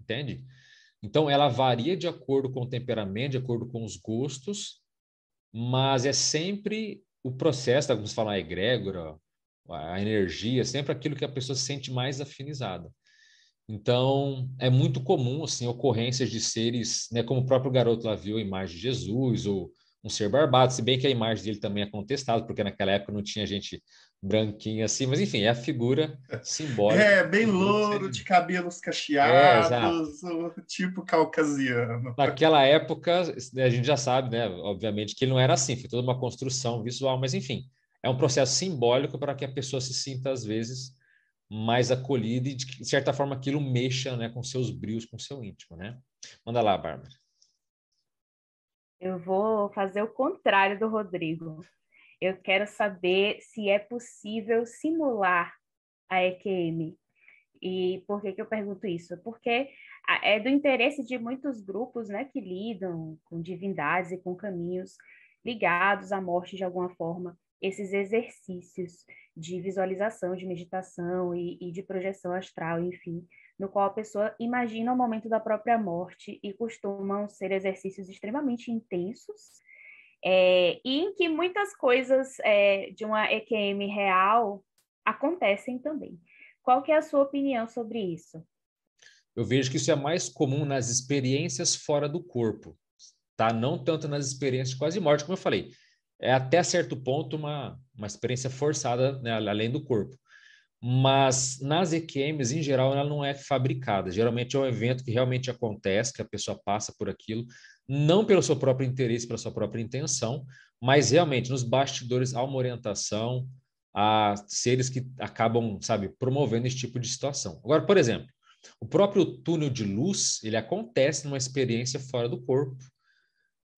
Entende? Então, ela varia de acordo com o temperamento, de acordo com os gostos, mas é sempre o processo, como se fala, a egrégora, a energia, sempre aquilo que a pessoa se sente mais afinizada. Então, é muito comum, assim, ocorrências de seres, né, como o próprio garoto lá viu a imagem de Jesus, ou um ser barbado, se bem que a imagem dele também é contestada, porque naquela época não tinha gente branquinha assim, mas enfim, é a figura simbólica. É, bem louro, de cabelos cacheados, é, tipo caucasiano. Naquela época, a gente já sabe, né, obviamente, que ele não era assim, foi toda uma construção visual, mas enfim, é um processo simbólico para que a pessoa se sinta, às vezes, mais acolhida e, de certa forma, aquilo mexa né, com seus brios, com seu íntimo, né? Manda lá, Bárbara. Eu vou fazer o contrário do Rodrigo. Eu quero saber se é possível simular a EQM. E por que, que eu pergunto isso? Porque é do interesse de muitos grupos né, que lidam com divindades e com caminhos ligados à morte de alguma forma esses exercícios de visualização, de meditação e, e, de projeção astral, enfim, no qual a pessoa imagina o momento da própria morte e costumam ser exercícios extremamente intensos é, e em que muitas coisas é, de uma EQM real acontecem também. Qual que é a sua opinião sobre isso? Eu vejo que isso é mais comum nas experiências fora do corpo, tá? Não tanto nas experiências de quase morte, como eu falei é até certo ponto uma, uma experiência forçada, né, além do corpo. Mas nas EQMs, em geral, ela não é fabricada. Geralmente é um evento que realmente acontece, que a pessoa passa por aquilo, não pelo seu próprio interesse, pela sua própria intenção, mas realmente nos bastidores há uma orientação a seres que acabam, sabe, promovendo esse tipo de situação. Agora, por exemplo, o próprio túnel de luz, ele acontece numa experiência fora do corpo,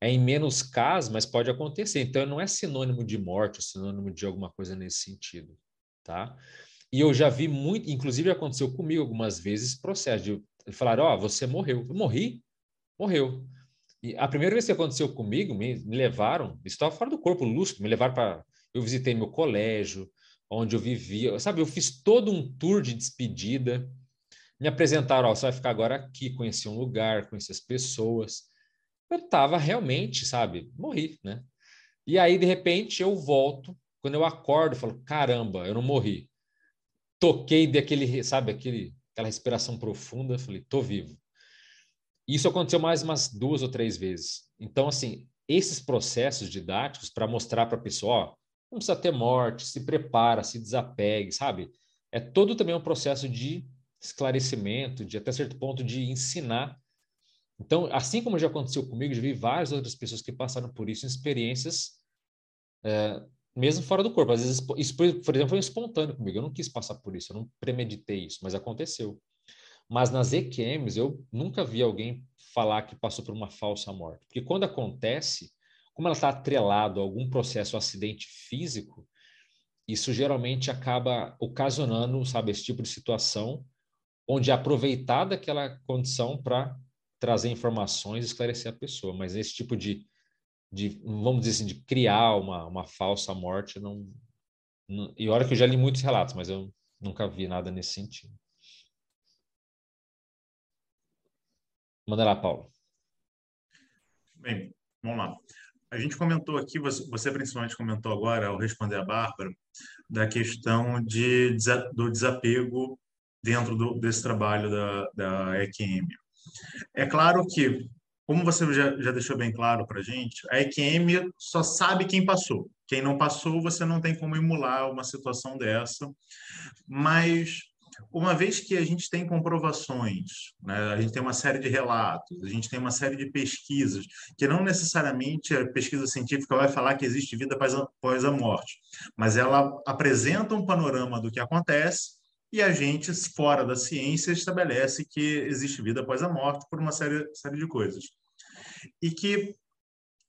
é em menos casos, mas pode acontecer. Então, não é sinônimo de morte, é sinônimo de alguma coisa nesse sentido, tá? E eu já vi muito, inclusive aconteceu comigo algumas vezes, processo de falar, ó, oh, você morreu. Eu morri? Morreu. E a primeira vez que aconteceu comigo, me, me levaram, estava fora do corpo lúcido, me levaram para... Eu visitei meu colégio, onde eu vivia, sabe? Eu fiz todo um tour de despedida, me apresentaram, ó, você vai ficar agora aqui, conhecer um lugar, conhecer as pessoas eu estava realmente, sabe, morri, né? E aí, de repente, eu volto, quando eu acordo, eu falo, caramba, eu não morri. Toquei daquele, sabe, aquele, aquela respiração profunda, falei, tô vivo. Isso aconteceu mais umas duas ou três vezes. Então, assim, esses processos didáticos para mostrar para a pessoa, ó, não precisa ter morte, se prepara, se desapegue, sabe? É todo também um processo de esclarecimento, de até certo ponto de ensinar então, assim como já aconteceu comigo, já vi várias outras pessoas que passaram por isso experiências é, mesmo fora do corpo. Às vezes, isso, por exemplo, foi espontâneo comigo. Eu não quis passar por isso, eu não premeditei isso, mas aconteceu. Mas nas EQMs, eu nunca vi alguém falar que passou por uma falsa morte. Porque quando acontece, como ela está atrelado a algum processo, um acidente físico, isso geralmente acaba ocasionando, sabe, esse tipo de situação, onde é aproveitada aquela condição para trazer informações e esclarecer a pessoa. Mas esse tipo de, de vamos dizer assim, de criar uma, uma falsa morte, não, não. E olha que eu já li muitos relatos, mas eu nunca vi nada nesse sentido. Manda lá, Paulo. Bem, vamos lá. A gente comentou aqui, você, principalmente comentou agora, ao responder a Bárbara, da questão de, do desapego dentro do, desse trabalho da, da EQM. É claro que, como você já, já deixou bem claro para a gente, a EQM só sabe quem passou. Quem não passou, você não tem como emular uma situação dessa. Mas uma vez que a gente tem comprovações, né, a gente tem uma série de relatos, a gente tem uma série de pesquisas, que não necessariamente a pesquisa científica vai falar que existe vida após a, após a morte, mas ela apresenta um panorama do que acontece e a gente, fora da ciência, estabelece que existe vida após a morte por uma série, série de coisas. E que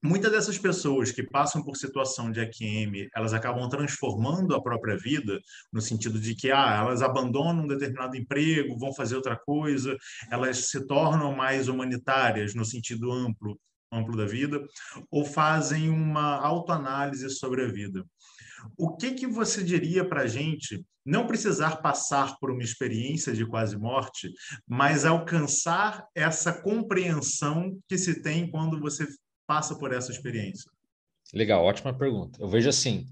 muitas dessas pessoas que passam por situação de EQM, elas acabam transformando a própria vida, no sentido de que ah, elas abandonam um determinado emprego, vão fazer outra coisa, elas se tornam mais humanitárias no sentido amplo, amplo da vida, ou fazem uma autoanálise sobre a vida. O que, que você diria para a gente não precisar passar por uma experiência de quase morte, mas alcançar essa compreensão que se tem quando você passa por essa experiência? Legal, ótima pergunta. Eu vejo assim,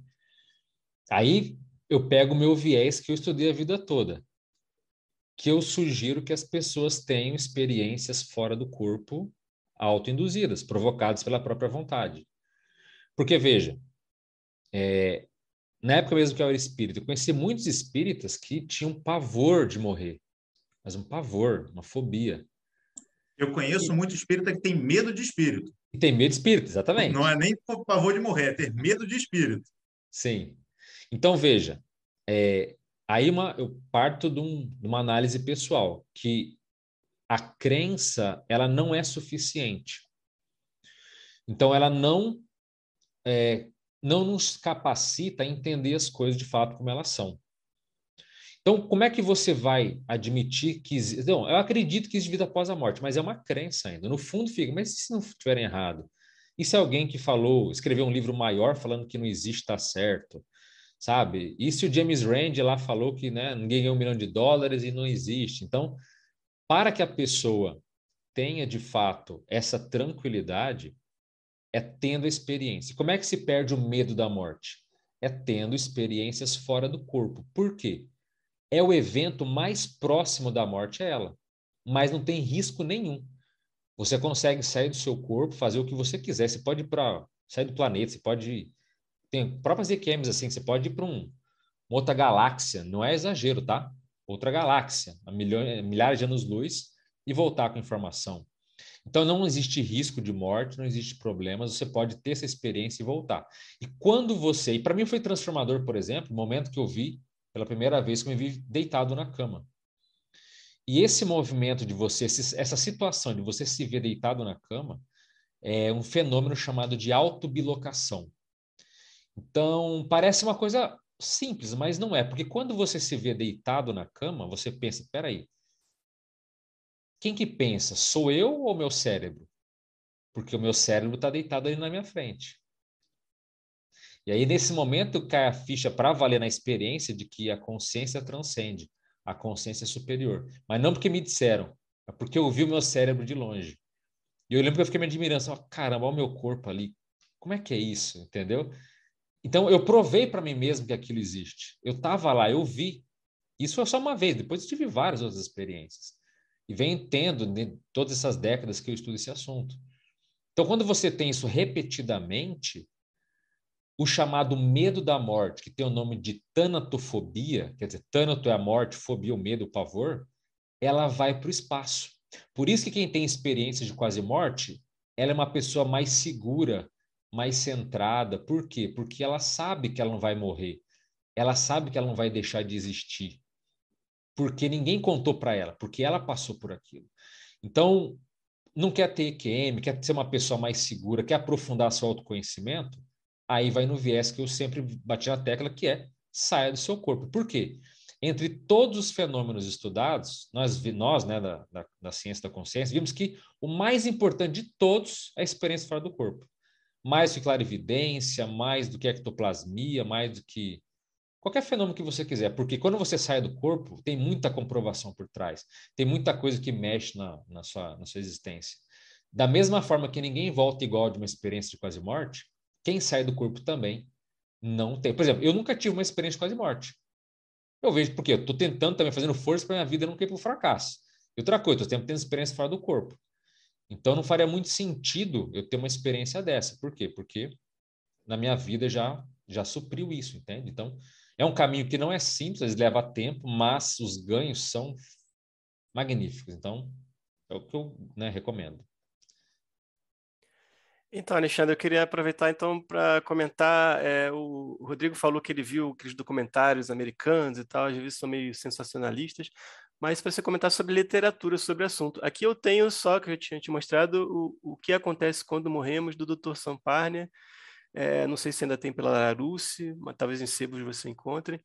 aí eu pego o meu viés que eu estudei a vida toda, que eu sugiro que as pessoas tenham experiências fora do corpo autoinduzidas, provocadas pela própria vontade. Porque, veja, é, na época mesmo que eu era espírita, eu conheci muitos espíritas que tinham pavor de morrer, mas um pavor, uma fobia. Eu conheço e... muito espírita que tem medo de espírito. E tem medo de espírito, exatamente. Não é nem pavor de morrer, é ter medo de espírito. Sim. Então, veja, é, aí uma, eu parto de, um, de uma análise pessoal, que a crença ela não é suficiente. Então, ela não é, não nos capacita a entender as coisas de fato como elas são. Então, como é que você vai admitir que? Não, eu acredito que existe vida após a morte, mas é uma crença ainda. No fundo fica, mas e se não estiver errado? E se alguém que falou, escreveu um livro maior falando que não existe, está certo? Sabe? E se o James Rand lá falou que né, ninguém ganha um milhão de dólares e não existe? Então, para que a pessoa tenha de fato essa tranquilidade, é tendo experiência. Como é que se perde o medo da morte? É tendo experiências fora do corpo. Por quê? É o evento mais próximo da morte a ela, mas não tem risco nenhum. Você consegue sair do seu corpo, fazer o que você quiser. Você pode ir para sair do planeta, você pode ir, tem próprias EQMs assim, você pode ir para um, outra galáxia, não é exagero, tá? Outra galáxia, a milhões, milhares de anos-luz e voltar com informação. Então não existe risco de morte, não existe problemas, você pode ter essa experiência e voltar. E quando você, e para mim foi transformador, por exemplo, o momento que eu vi pela primeira vez que eu me vi deitado na cama. E esse movimento de você, essa situação de você se ver deitado na cama, é um fenômeno chamado de autobilocação. Então, parece uma coisa simples, mas não é, porque quando você se vê deitado na cama, você pensa, peraí, quem que pensa? Sou eu ou meu cérebro? Porque o meu cérebro está deitado ali na minha frente. E aí, nesse momento, cai a ficha para valer na experiência de que a consciência transcende, a consciência é superior. Mas não porque me disseram, é porque eu vi o meu cérebro de longe. E eu lembro que eu fiquei me admirando, assim, caramba, olha o meu corpo ali. Como é que é isso? Entendeu? Então, eu provei para mim mesmo que aquilo existe. Eu estava lá, eu vi. Isso foi só uma vez, depois eu tive várias outras experiências e vem tendo de todas essas décadas que eu estudo esse assunto. Então, quando você tem isso repetidamente, o chamado medo da morte, que tem o nome de tanatofobia, quer dizer, tanato é a morte, fobia, o medo, o pavor, ela vai para o espaço. Por isso que quem tem experiência de quase morte, ela é uma pessoa mais segura mais centrada. Por quê? Porque ela sabe que ela não vai morrer. Ela sabe que ela não vai deixar de existir. Porque ninguém contou para ela, porque ela passou por aquilo. Então, não quer ter EQM, quer ser uma pessoa mais segura, quer aprofundar seu autoconhecimento, aí vai no viés que eu sempre bati na tecla, que é saia do seu corpo. Por quê? Entre todos os fenômenos estudados, nós, nós né, da, da, da ciência da consciência, vimos que o mais importante de todos é a experiência fora do corpo. Mais do que clarividência, mais do que ectoplasmia, mais do que qualquer fenômeno que você quiser, porque quando você sai do corpo, tem muita comprovação por trás, tem muita coisa que mexe na, na, sua, na sua existência. Da mesma forma que ninguém volta igual de uma experiência de quase morte, quem sai do corpo também não tem. Por exemplo, eu nunca tive uma experiência de quase morte. Eu vejo porque eu estou tentando também, fazendo força para minha vida não cair para o fracasso. E outra coisa, estou tendo experiência fora do corpo. Então não faria muito sentido eu ter uma experiência dessa. Por quê? Porque na minha vida já já supriu isso, entende? Então é um caminho que não é simples, leva tempo, mas os ganhos são magníficos. Então é o que eu né, recomendo. Então, Alexandre, eu queria aproveitar então para comentar. É, o Rodrigo falou que ele viu aqueles documentários americanos e tal, às vezes são meio sensacionalistas, mas para você comentar sobre literatura sobre o assunto. Aqui eu tenho só, que eu tinha te mostrado, o, o que acontece quando morremos, do Dr. Samparnia. É, não sei se ainda tem pela Larousse, mas talvez em sebos você encontre.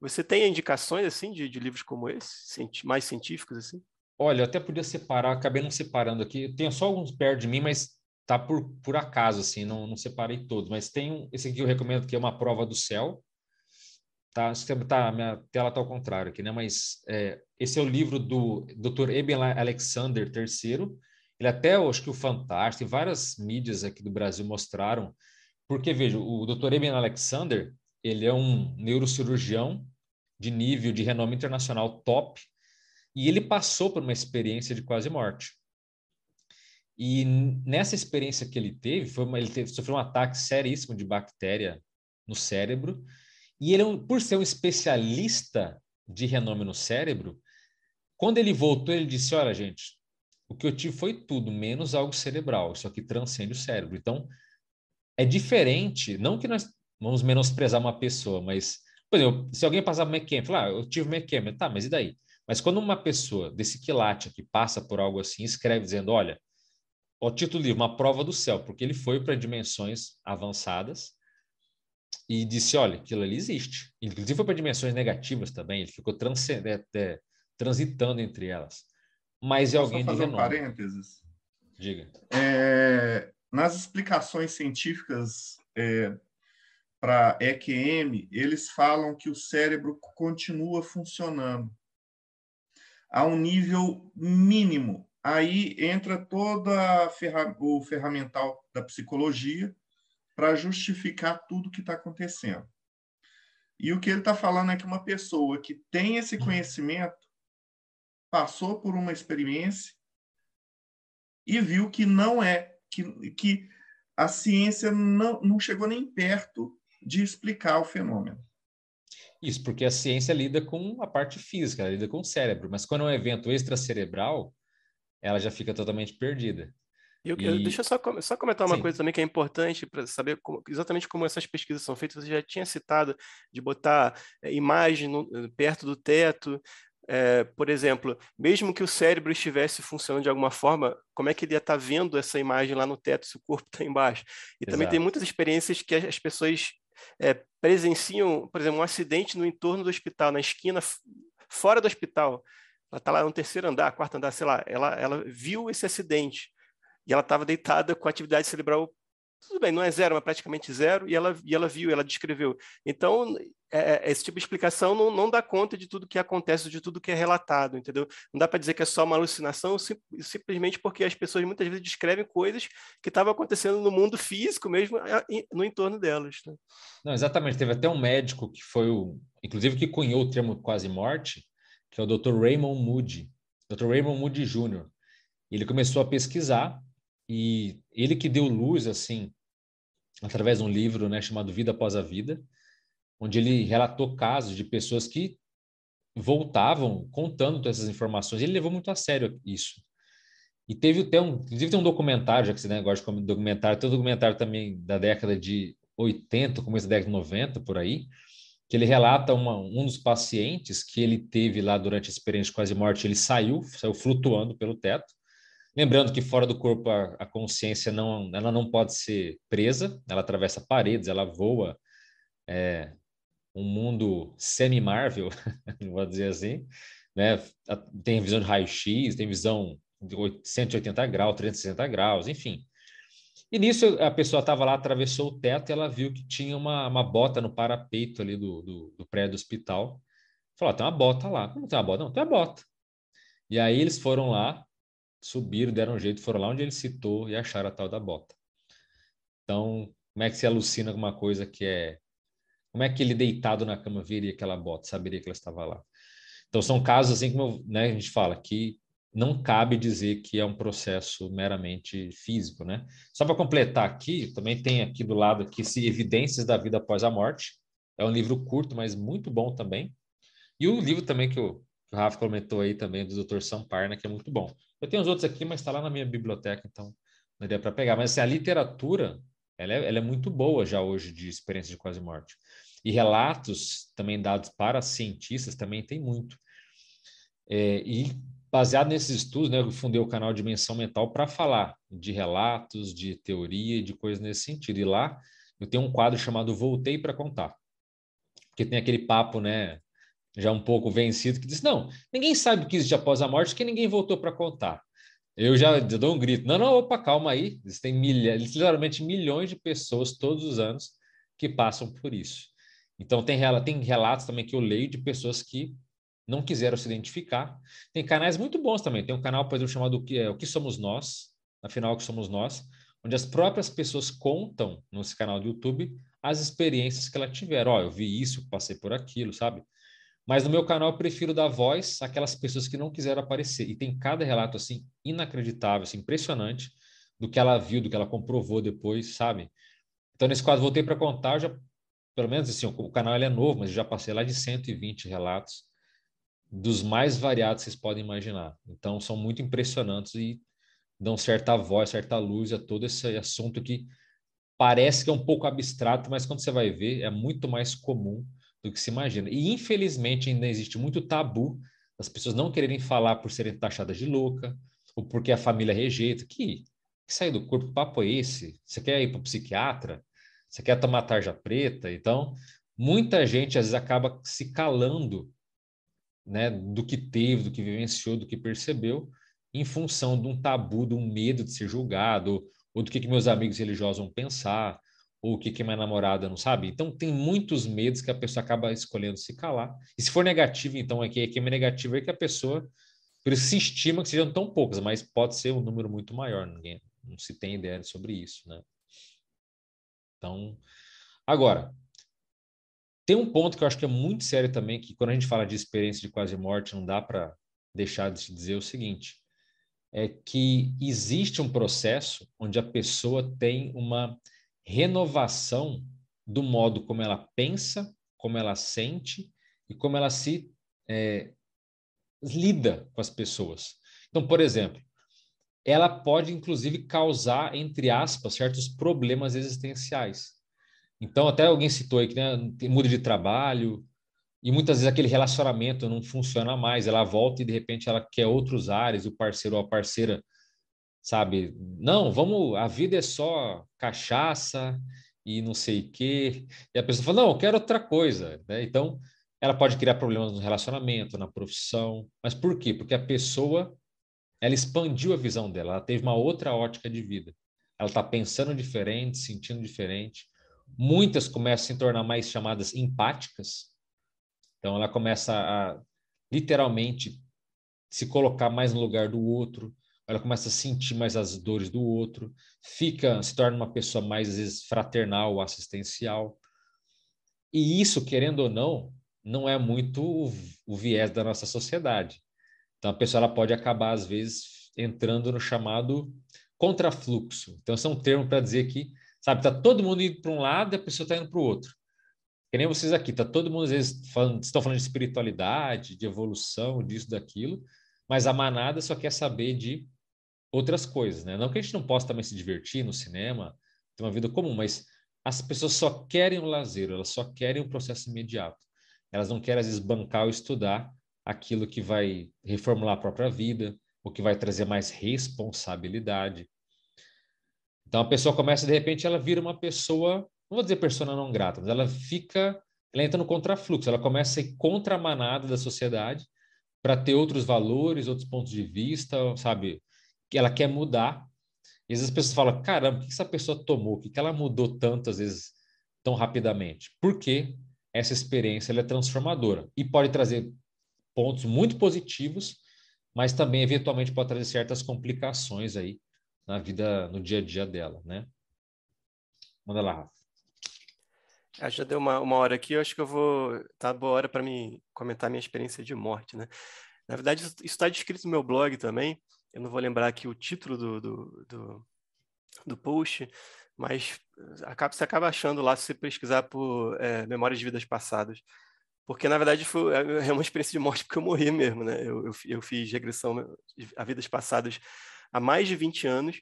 Você tem indicações assim de, de livros como esse, mais científicos assim? Olha, eu até podia separar, acabei não separando aqui. Eu tenho só alguns perto de mim, mas tá por, por acaso, assim, não, não separei todos, mas tem um, esse aqui eu recomendo que é uma prova do céu, tá, tá minha tela tá ao contrário aqui, né, mas é, esse é o livro do Dr. Eben Alexander III, ele até, acho que o Fantástico, várias mídias aqui do Brasil mostraram, porque, veja, o Dr. Eben Alexander, ele é um neurocirurgião de nível de renome internacional top, e ele passou por uma experiência de quase morte. E nessa experiência que ele teve, foi uma, ele teve, sofreu um ataque seríssimo de bactéria no cérebro. E ele, por ser um especialista de renome no cérebro, quando ele voltou, ele disse: Olha, gente, o que eu tive foi tudo, menos algo cerebral. Isso aqui transcende o cérebro. Então, é diferente. Não que nós vamos menosprezar uma pessoa, mas, por exemplo, se alguém passar por McKem, falar, ah, eu tive McKem, tá, mas e daí? Mas quando uma pessoa desse quilate aqui passa por algo assim, escreve dizendo: Olha, o título do livro, Uma Prova do Céu, porque ele foi para dimensões avançadas e disse, olha, aquilo ali existe. Inclusive foi para dimensões negativas também, ele ficou é, é, transitando entre elas. Mas é alguém fazer de renome. Um parênteses? Diga. É, nas explicações científicas é, para EQM, eles falam que o cérebro continua funcionando a um nível mínimo aí entra toda ferra o ferramental da psicologia para justificar tudo que está acontecendo. E o que ele está falando é que uma pessoa que tem esse conhecimento passou por uma experiência e viu que não é, que, que a ciência não, não chegou nem perto de explicar o fenômeno. Isso, porque a ciência lida com a parte física, lida com o cérebro, mas quando é um evento extracerebral, ela já fica totalmente perdida. Eu, e... deixa eu só, só comentar uma Sim. coisa também que é importante para saber como, exatamente como essas pesquisas são feitas. Você já tinha citado de botar é, imagem no, perto do teto. É, por exemplo, mesmo que o cérebro estivesse funcionando de alguma forma, como é que ele ia estar tá vendo essa imagem lá no teto se o corpo está embaixo? E Exato. também tem muitas experiências que as pessoas é, presenciam, por exemplo, um acidente no entorno do hospital, na esquina, fora do hospital ela está lá no terceiro andar, quarto andar, sei lá, ela, ela viu esse acidente e ela estava deitada com atividade cerebral, tudo bem, não é zero, mas praticamente zero, e ela, e ela viu, ela descreveu. Então, é, é esse tipo de explicação não, não dá conta de tudo que acontece, de tudo que é relatado, entendeu? Não dá para dizer que é só uma alucinação, sim, simplesmente porque as pessoas muitas vezes descrevem coisas que estavam acontecendo no mundo físico mesmo, no entorno delas. Né? Não, exatamente. Teve até um médico que foi o, inclusive, que cunhou o termo quase morte, que é o Dr. Raymond Moody, Dr. Raymond Moody Jr. Ele começou a pesquisar e ele que deu luz assim através de um livro, né, chamado Vida após a Vida, onde ele relatou casos de pessoas que voltavam contando todas essas informações. Ele levou muito a sério isso. E teve até um, inclusive tem um documentário, já que você né, gosta de documentário, tem um documentário também da década de 80, começo da década de 90, por aí, que ele relata uma, um dos pacientes que ele teve lá durante a experiência de quase morte, ele saiu, saiu flutuando pelo teto. Lembrando que fora do corpo a, a consciência não, ela não pode ser presa, ela atravessa paredes, ela voa é, um mundo semi-Marvel, vou dizer assim, né? Tem visão de raio-x, tem visão de 180 graus, 360 graus, enfim. E nisso a pessoa estava lá, atravessou o teto e ela viu que tinha uma, uma bota no parapeito ali do, do, do prédio do hospital. Falou: tem uma bota lá. Como tem uma bota? Não, tem uma bota. E aí eles foram lá, subiram, deram um jeito, foram lá onde ele citou e acharam a tal da bota. Então, como é que se alucina com uma coisa que é. Como é que ele deitado na cama veria aquela bota, saberia que ela estava lá? Então, são casos assim, como né, a gente fala, que não cabe dizer que é um processo meramente físico, né? Só para completar aqui, também tem aqui do lado aqui se Evidências da Vida Após a Morte. É um livro curto, mas muito bom também. E o livro também que que o Rafa comentou aí também, do Dr. Samparna, que é muito bom. Eu tenho os outros aqui, mas está lá na minha biblioteca, então não daria para pegar. Mas assim, a literatura, ela é, ela é muito boa já hoje de experiência de quase morte. E relatos também dados para cientistas também tem muito. É, e baseado nesses estudos, né, eu fundei o canal Dimensão Mental para falar de relatos, de teoria e de coisas nesse sentido. E lá eu tenho um quadro chamado Voltei para Contar. Porque tem aquele papo, né, já um pouco vencido, que diz: não, ninguém sabe o que existe após a morte, porque ninguém voltou para contar. Eu já dou um grito: não, não, opa, calma aí. Existem milhares, literalmente milhões de pessoas todos os anos que passam por isso. Então, tem, tem relatos também que eu leio de pessoas que não quiseram se identificar. Tem canais muito bons também. Tem um canal, por exemplo, chamado é, O Que Somos Nós, afinal, O Que Somos Nós, onde as próprias pessoas contam nesse canal do YouTube as experiências que elas tiveram. Ó, oh, eu vi isso, passei por aquilo, sabe? Mas no meu canal eu prefiro dar voz àquelas pessoas que não quiseram aparecer. E tem cada relato, assim, inacreditável, assim, impressionante, do que ela viu, do que ela comprovou depois, sabe? Então, nesse quadro, voltei para contar, já, pelo menos assim, o, o canal ele é novo, mas eu já passei lá de 120 relatos dos mais variados que vocês podem imaginar. Então, são muito impressionantes e dão certa voz, certa luz a todo esse assunto que parece que é um pouco abstrato, mas quando você vai ver, é muito mais comum do que se imagina. E, infelizmente, ainda existe muito tabu das pessoas não quererem falar por serem taxadas de louca, ou porque a família rejeita. Que, que sair do corpo, que papo é esse? Você quer ir para o psiquiatra? Você quer tomar tarja preta? Então, muita gente, às vezes, acaba se calando né, do que teve, do que vivenciou, do que percebeu, em função de um tabu, de um medo de ser julgado, ou do que, que meus amigos religiosos vão pensar, ou o que, que minha namorada não sabe. Então, tem muitos medos que a pessoa acaba escolhendo se calar. E se for negativo, então, é que, é que é negativo é que a pessoa, por isso se estima que sejam tão poucas, mas pode ser um número muito maior, ninguém não se tem ideia sobre isso, né? Então, agora, tem um ponto que eu acho que é muito sério também, que quando a gente fala de experiência de quase morte, não dá para deixar de dizer o seguinte: é que existe um processo onde a pessoa tem uma renovação do modo como ela pensa, como ela sente e como ela se é, lida com as pessoas. Então, por exemplo, ela pode inclusive causar, entre aspas, certos problemas existenciais. Então, até alguém citou aí que né, muda de trabalho, e muitas vezes aquele relacionamento não funciona mais, ela volta e de repente ela quer outros ares, o parceiro ou a parceira, sabe? Não, vamos, a vida é só cachaça e não sei o quê. E a pessoa fala, não, eu quero outra coisa, né? Então, ela pode criar problemas no relacionamento, na profissão. Mas por quê? Porque a pessoa, ela expandiu a visão dela, ela teve uma outra ótica de vida. Ela está pensando diferente, sentindo diferente. Muitas começam a se tornar mais chamadas empáticas. Então, ela começa a literalmente se colocar mais no lugar do outro, ela começa a sentir mais as dores do outro, fica, se torna uma pessoa mais às vezes fraternal, assistencial. E isso, querendo ou não, não é muito o, o viés da nossa sociedade. Então a pessoa ela pode acabar às vezes entrando no chamado contrafluxo. Então esse é um termo para dizer que Sabe, tá todo mundo indo para um lado e a pessoa está indo para o outro. Que nem vocês aqui, tá todo mundo às vezes falando, estão falando de espiritualidade, de evolução, disso, daquilo, mas a manada só quer saber de outras coisas, né? Não que a gente não possa também se divertir no cinema, ter uma vida comum, mas as pessoas só querem o lazer, elas só querem o processo imediato. Elas não querem, às vezes, bancar ou estudar aquilo que vai reformular a própria vida, o que vai trazer mais responsabilidade. Então, a pessoa começa, de repente, ela vira uma pessoa, não vou dizer persona não grata, mas ela fica, ela entra no contrafluxo, ela começa a ir contra a manada da sociedade para ter outros valores, outros pontos de vista, sabe? Ela quer mudar e às vezes as pessoas falam, caramba, o que essa pessoa tomou? O que ela mudou tanto, às vezes, tão rapidamente? Porque essa experiência é transformadora e pode trazer pontos muito positivos, mas também, eventualmente, pode trazer certas complicações aí na vida, no dia a dia dela, né? Manda lá, Rafa. Ah, já deu uma, uma hora aqui, eu acho que eu vou. Tá boa hora para me comentar minha experiência de morte, né? Na verdade, isso está descrito no meu blog também eu não vou lembrar aqui o título do, do, do, do post, mas eh, acaba, você acaba achando lá se você pesquisar por é, memórias de vidas passadas. Porque, na verdade, foi, é, é uma experiência de morte porque eu morri mesmo, né? Eu, eu, eu fiz regressão a vidas passadas há mais de 20 anos.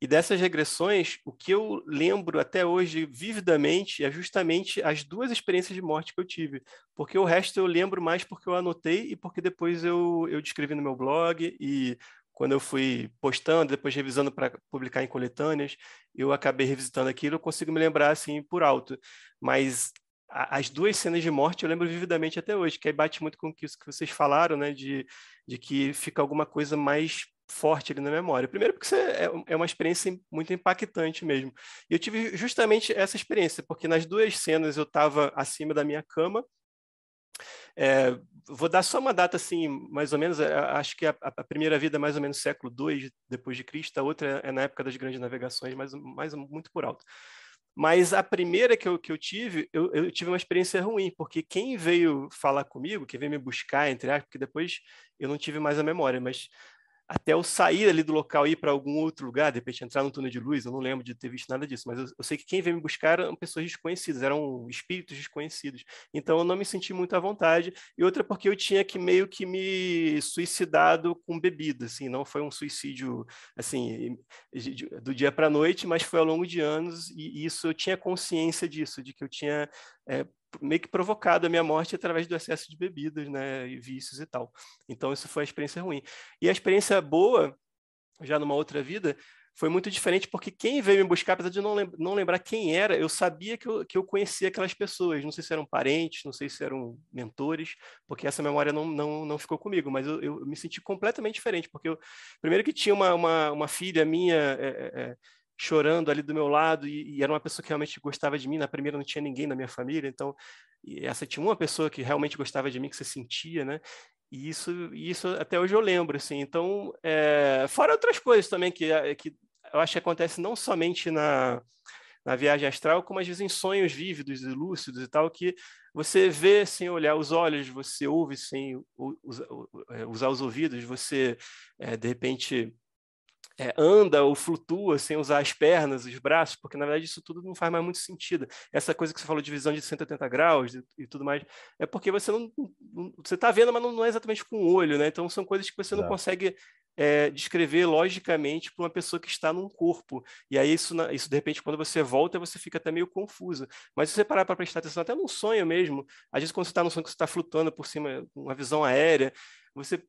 E dessas regressões, o que eu lembro até hoje vividamente é justamente as duas experiências de morte que eu tive. Porque o resto eu lembro mais porque eu anotei e porque depois eu, eu descrevi no meu blog e quando eu fui postando, depois revisando para publicar em coletâneas, eu acabei revisitando aquilo, eu consigo me lembrar assim por alto. Mas a, as duas cenas de morte eu lembro vividamente até hoje, que aí bate muito com isso que vocês falaram, né, de, de que fica alguma coisa mais forte ali na memória. Primeiro porque é, é uma experiência muito impactante mesmo. E eu tive justamente essa experiência, porque nas duas cenas eu estava acima da minha cama, é, vou dar só uma data assim, mais ou menos, é, acho que a, a, primeira vida é mais ou menos século II depois de Cristo, a outra é, é na época das grandes navegações, mas mais muito por alto. Mas a primeira que eu, que eu tive, eu, eu, tive uma experiência ruim, porque quem veio falar comigo, quem veio me buscar, entre aspas, porque depois eu não tive mais a memória, mas até eu sair ali do local e ir para algum outro lugar, de repente entrar no túnel de luz, eu não lembro de ter visto nada disso, mas eu, eu, sei que quem veio me buscar eram pessoas desconhecidas, eram espíritos desconhecidos. Então eu não me senti muito à vontade. E outra porque eu tinha que meio que me suicidado com bebida, assim, não foi um suicídio assim do dia para a noite, mas foi ao longo de anos e isso eu tinha consciência disso, de que eu tinha é, meio que provocado a minha morte através do excesso de bebidas, né, e vícios e tal. Então isso foi a experiência ruim. E a experiência boa, já numa outra vida, foi muito diferente porque quem veio me buscar, apesar de não, não lembrar quem era, eu sabia que eu, que eu conhecia aquelas pessoas. Não sei se eram parentes, não sei se eram mentores, porque essa memória não, não, não ficou comigo, mas eu, eu me senti completamente diferente, porque eu, primeiro que tinha uma, uma, uma filha minha é, é, chorando ali do meu lado e, e, era uma pessoa que realmente gostava de mim. Na primeira não tinha ninguém na minha família, então essa tinha uma pessoa que realmente gostava de mim, que você sentia, né? E isso, isso até hoje eu lembro, assim. Então, é, fora outras coisas também que, eh, que eu acho que acontece não somente na, na viagem astral, como às vezes em sonhos vívidos e lúcidos e tal, que você vê sem olhar os olhos, você ouve sem eh, usar os ouvidos, você, é, de repente, é, anda ou flutua sem usar as pernas, os braços, porque na verdade isso tudo não faz mais muito sentido. Essa coisa que você falou de visão de 180 graus e, e tudo mais, é porque você não, não você está vendo, mas não, não, é exatamente com o olho, né? Então são coisas que você não consegue é, descrever logicamente para uma pessoa que está num corpo. E aí isso, isso de repente quando você volta você fica até meio confuso. Mas se você parar para prestar atenção até num sonho mesmo, às vezes quando você está num sonho que você está flutuando por cima, uma visão aérea, você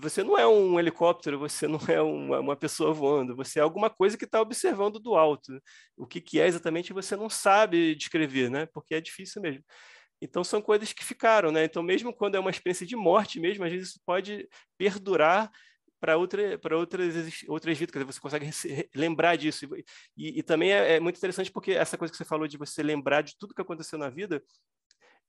você não é um helicóptero, você não é uma, uma pessoa voando, você é alguma coisa que está observando do alto. O que, que é exatamente você não sabe descrever, né? Porque é difícil mesmo. Então são coisas que ficaram, né? Então mesmo quando é uma experiência de morte mesmo, às vezes isso pode perdurar para outra, outras outras vidas, você consegue lembrar disso. E, e também é, é, muito interessante porque essa coisa que você falou de você lembrar de tudo que aconteceu na vida,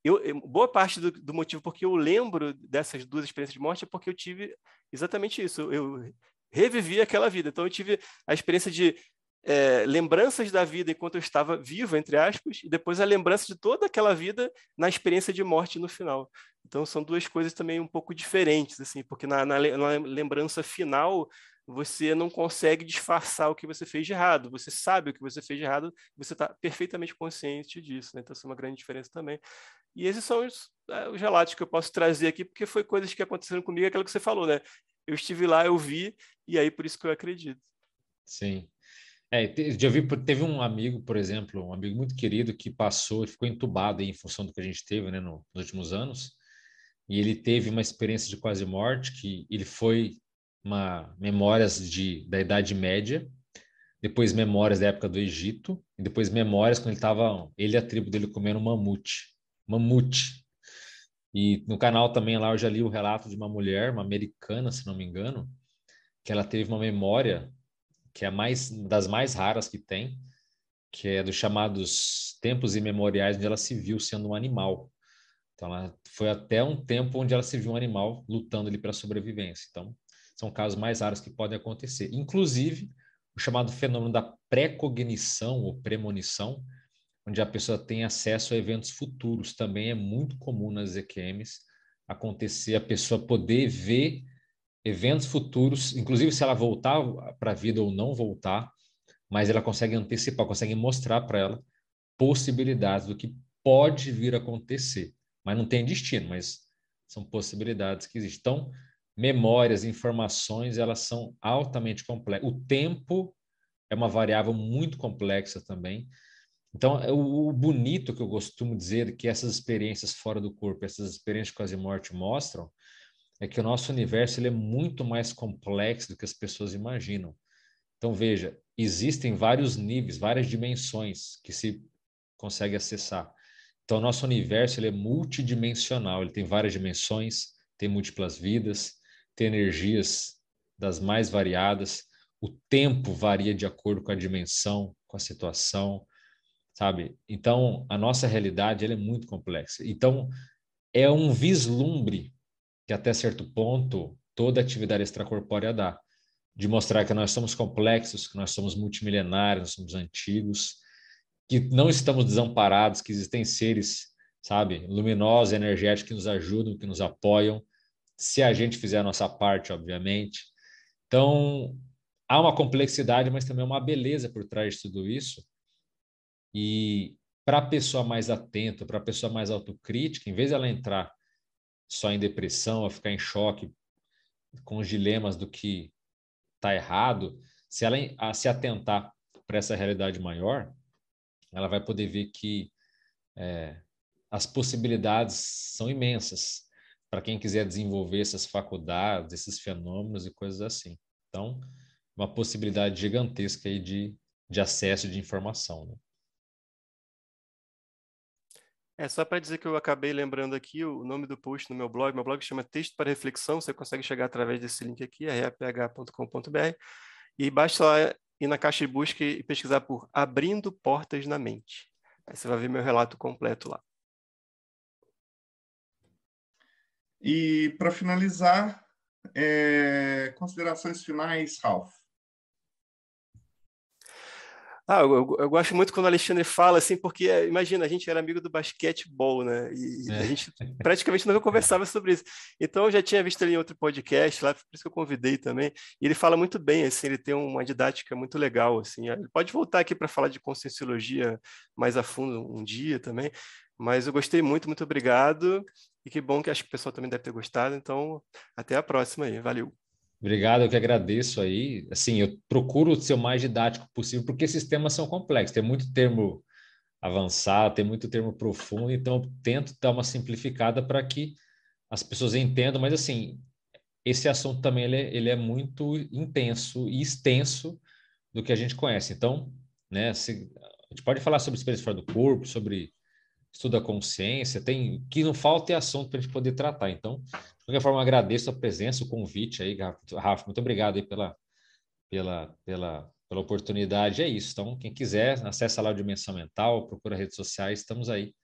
eu, boa parte do, do, motivo porque eu lembro dessas duas experiências de morte é porque eu tive exatamente isso. Eu revivi aquela vida. Então, eu tive a experiência de é, lembranças da vida enquanto eu estava vivo, entre aspas, e depois a lembrança de toda aquela vida na experiência de morte no final. Então, são duas coisas também um pouco diferentes, assim, porque na, na, na lembrança final você não consegue disfarçar o que você fez de errado. Você sabe o que você fez de errado, você está perfeitamente consciente disso. Né? Então, isso é uma grande diferença também. E esses são os, é, os relatos que eu posso trazer aqui, porque foi coisas que aconteceram comigo, aquilo que você falou, né? eu estive lá, eu vi, e aí por isso que eu acredito. Sim. É, já vi, teve um amigo, por exemplo, um amigo muito querido que passou, ficou entubado aí, em função do que a gente teve né, nos últimos anos, e ele teve uma experiência de quase morte, que ele foi uma memórias de, da Idade Média, depois memórias da época do Egito, e depois memórias quando ele estava, ele e a tribo dele comendo mamute. Mamute. E no canal também lá eu já li o relato de uma mulher, uma americana, se não me engano, que ela teve uma memória que é mais das mais raras que tem, que é dos chamados tempos imemoriais onde ela se viu sendo um animal. Então ela foi até um tempo onde ela se viu um animal lutando ali para sobrevivência. Então são casos mais raros que podem acontecer. Inclusive o chamado fenômeno da precognição ou premonição, onde a pessoa tem acesso a eventos futuros, também é muito comum nas EQMs acontecer a pessoa poder ver eventos futuros, inclusive se ela voltar para a vida ou não voltar, mas ela consegue antecipar, consegue mostrar para ela possibilidades do que pode vir a acontecer. Mas não tem destino, mas são possibilidades que existem. Então, memórias, informações, elas são altamente complexas. O tempo é uma variável muito complexa também. Então, é o bonito que eu costumo dizer que essas experiências fora do corpo, essas experiências de quase morte mostram, é que o nosso universo ele é muito mais complexo do que as pessoas imaginam. Então, veja, existem vários níveis, várias dimensões que se consegue acessar. Então, o nosso universo ele é multidimensional, ele tem várias dimensões, tem múltiplas vidas, tem energias das mais variadas, o tempo varia de acordo com a dimensão, com a situação, sabe? Então, a nossa realidade ela é muito complexa. Então, é um vislumbre que até certo ponto toda atividade extracorpórea dá, de mostrar que nós somos complexos, que nós somos multimilenários, nós somos antigos, que não estamos desamparados, que existem seres, sabe, luminosos, energéticos que nos ajudam, que nos apoiam, se a gente fizer a nossa parte, obviamente. Então, há uma complexidade, mas também uma beleza por trás de tudo isso. E para a pessoa mais atenta, para a pessoa mais autocrítica, em vez de ela entrar só em depressão, a ficar em choque com os dilemas do que está errado, se ela se atentar para essa realidade maior, ela vai poder ver que é, as possibilidades são imensas para quem quiser desenvolver essas faculdades, esses fenômenos e coisas assim. Então, uma possibilidade gigantesca aí de, de acesso de informação. Né? É só para dizer que eu acabei lembrando aqui o nome do post no meu blog. Meu blog chama Texto para Reflexão. Você consegue chegar através desse link aqui, reph.com.br. E basta ir na caixa de busca e pesquisar por Abrindo Portas na Mente. Aí você vai ver meu relato completo lá. E para finalizar, é... considerações finais, Ralph. Ah, eu, eu, gosto muito quando o Alexandre fala assim, porque imagina, a gente era amigo do basquetebol, né? E é. a gente praticamente não conversava sobre isso. Então eu já tinha visto ele em outro podcast lá, por isso que eu convidei também. E ele fala muito bem, assim, ele tem uma didática muito legal, assim. Ele pode voltar aqui para falar de conscienciologia mais a fundo um dia também. Mas eu gostei muito, muito obrigado. E que bom que acho que o pessoal também deve ter gostado. Então, até a próxima aí. Valeu. Obrigado, eu que agradeço aí. Assim, eu procuro ser o mais didático possível, porque esses temas são complexos, tem muito termo avançado, tem muito termo profundo, então eu tento dar uma simplificada para que as pessoas entendam, mas assim, esse assunto também ele é, ele é, muito intenso e extenso do que a gente conhece. Então, né, se, a gente pode falar sobre experiência fora do corpo, sobre estudo da consciência, tem que não falta é assunto para a gente poder tratar. Então, qualquer forma, agradeço a presença, o convite aí, Rafa. Muito obrigado aí pela, pela, pela, pela oportunidade. É isso. Então, quem quiser, acessa lá o Dimensão Mental, procura redes sociais, estamos aí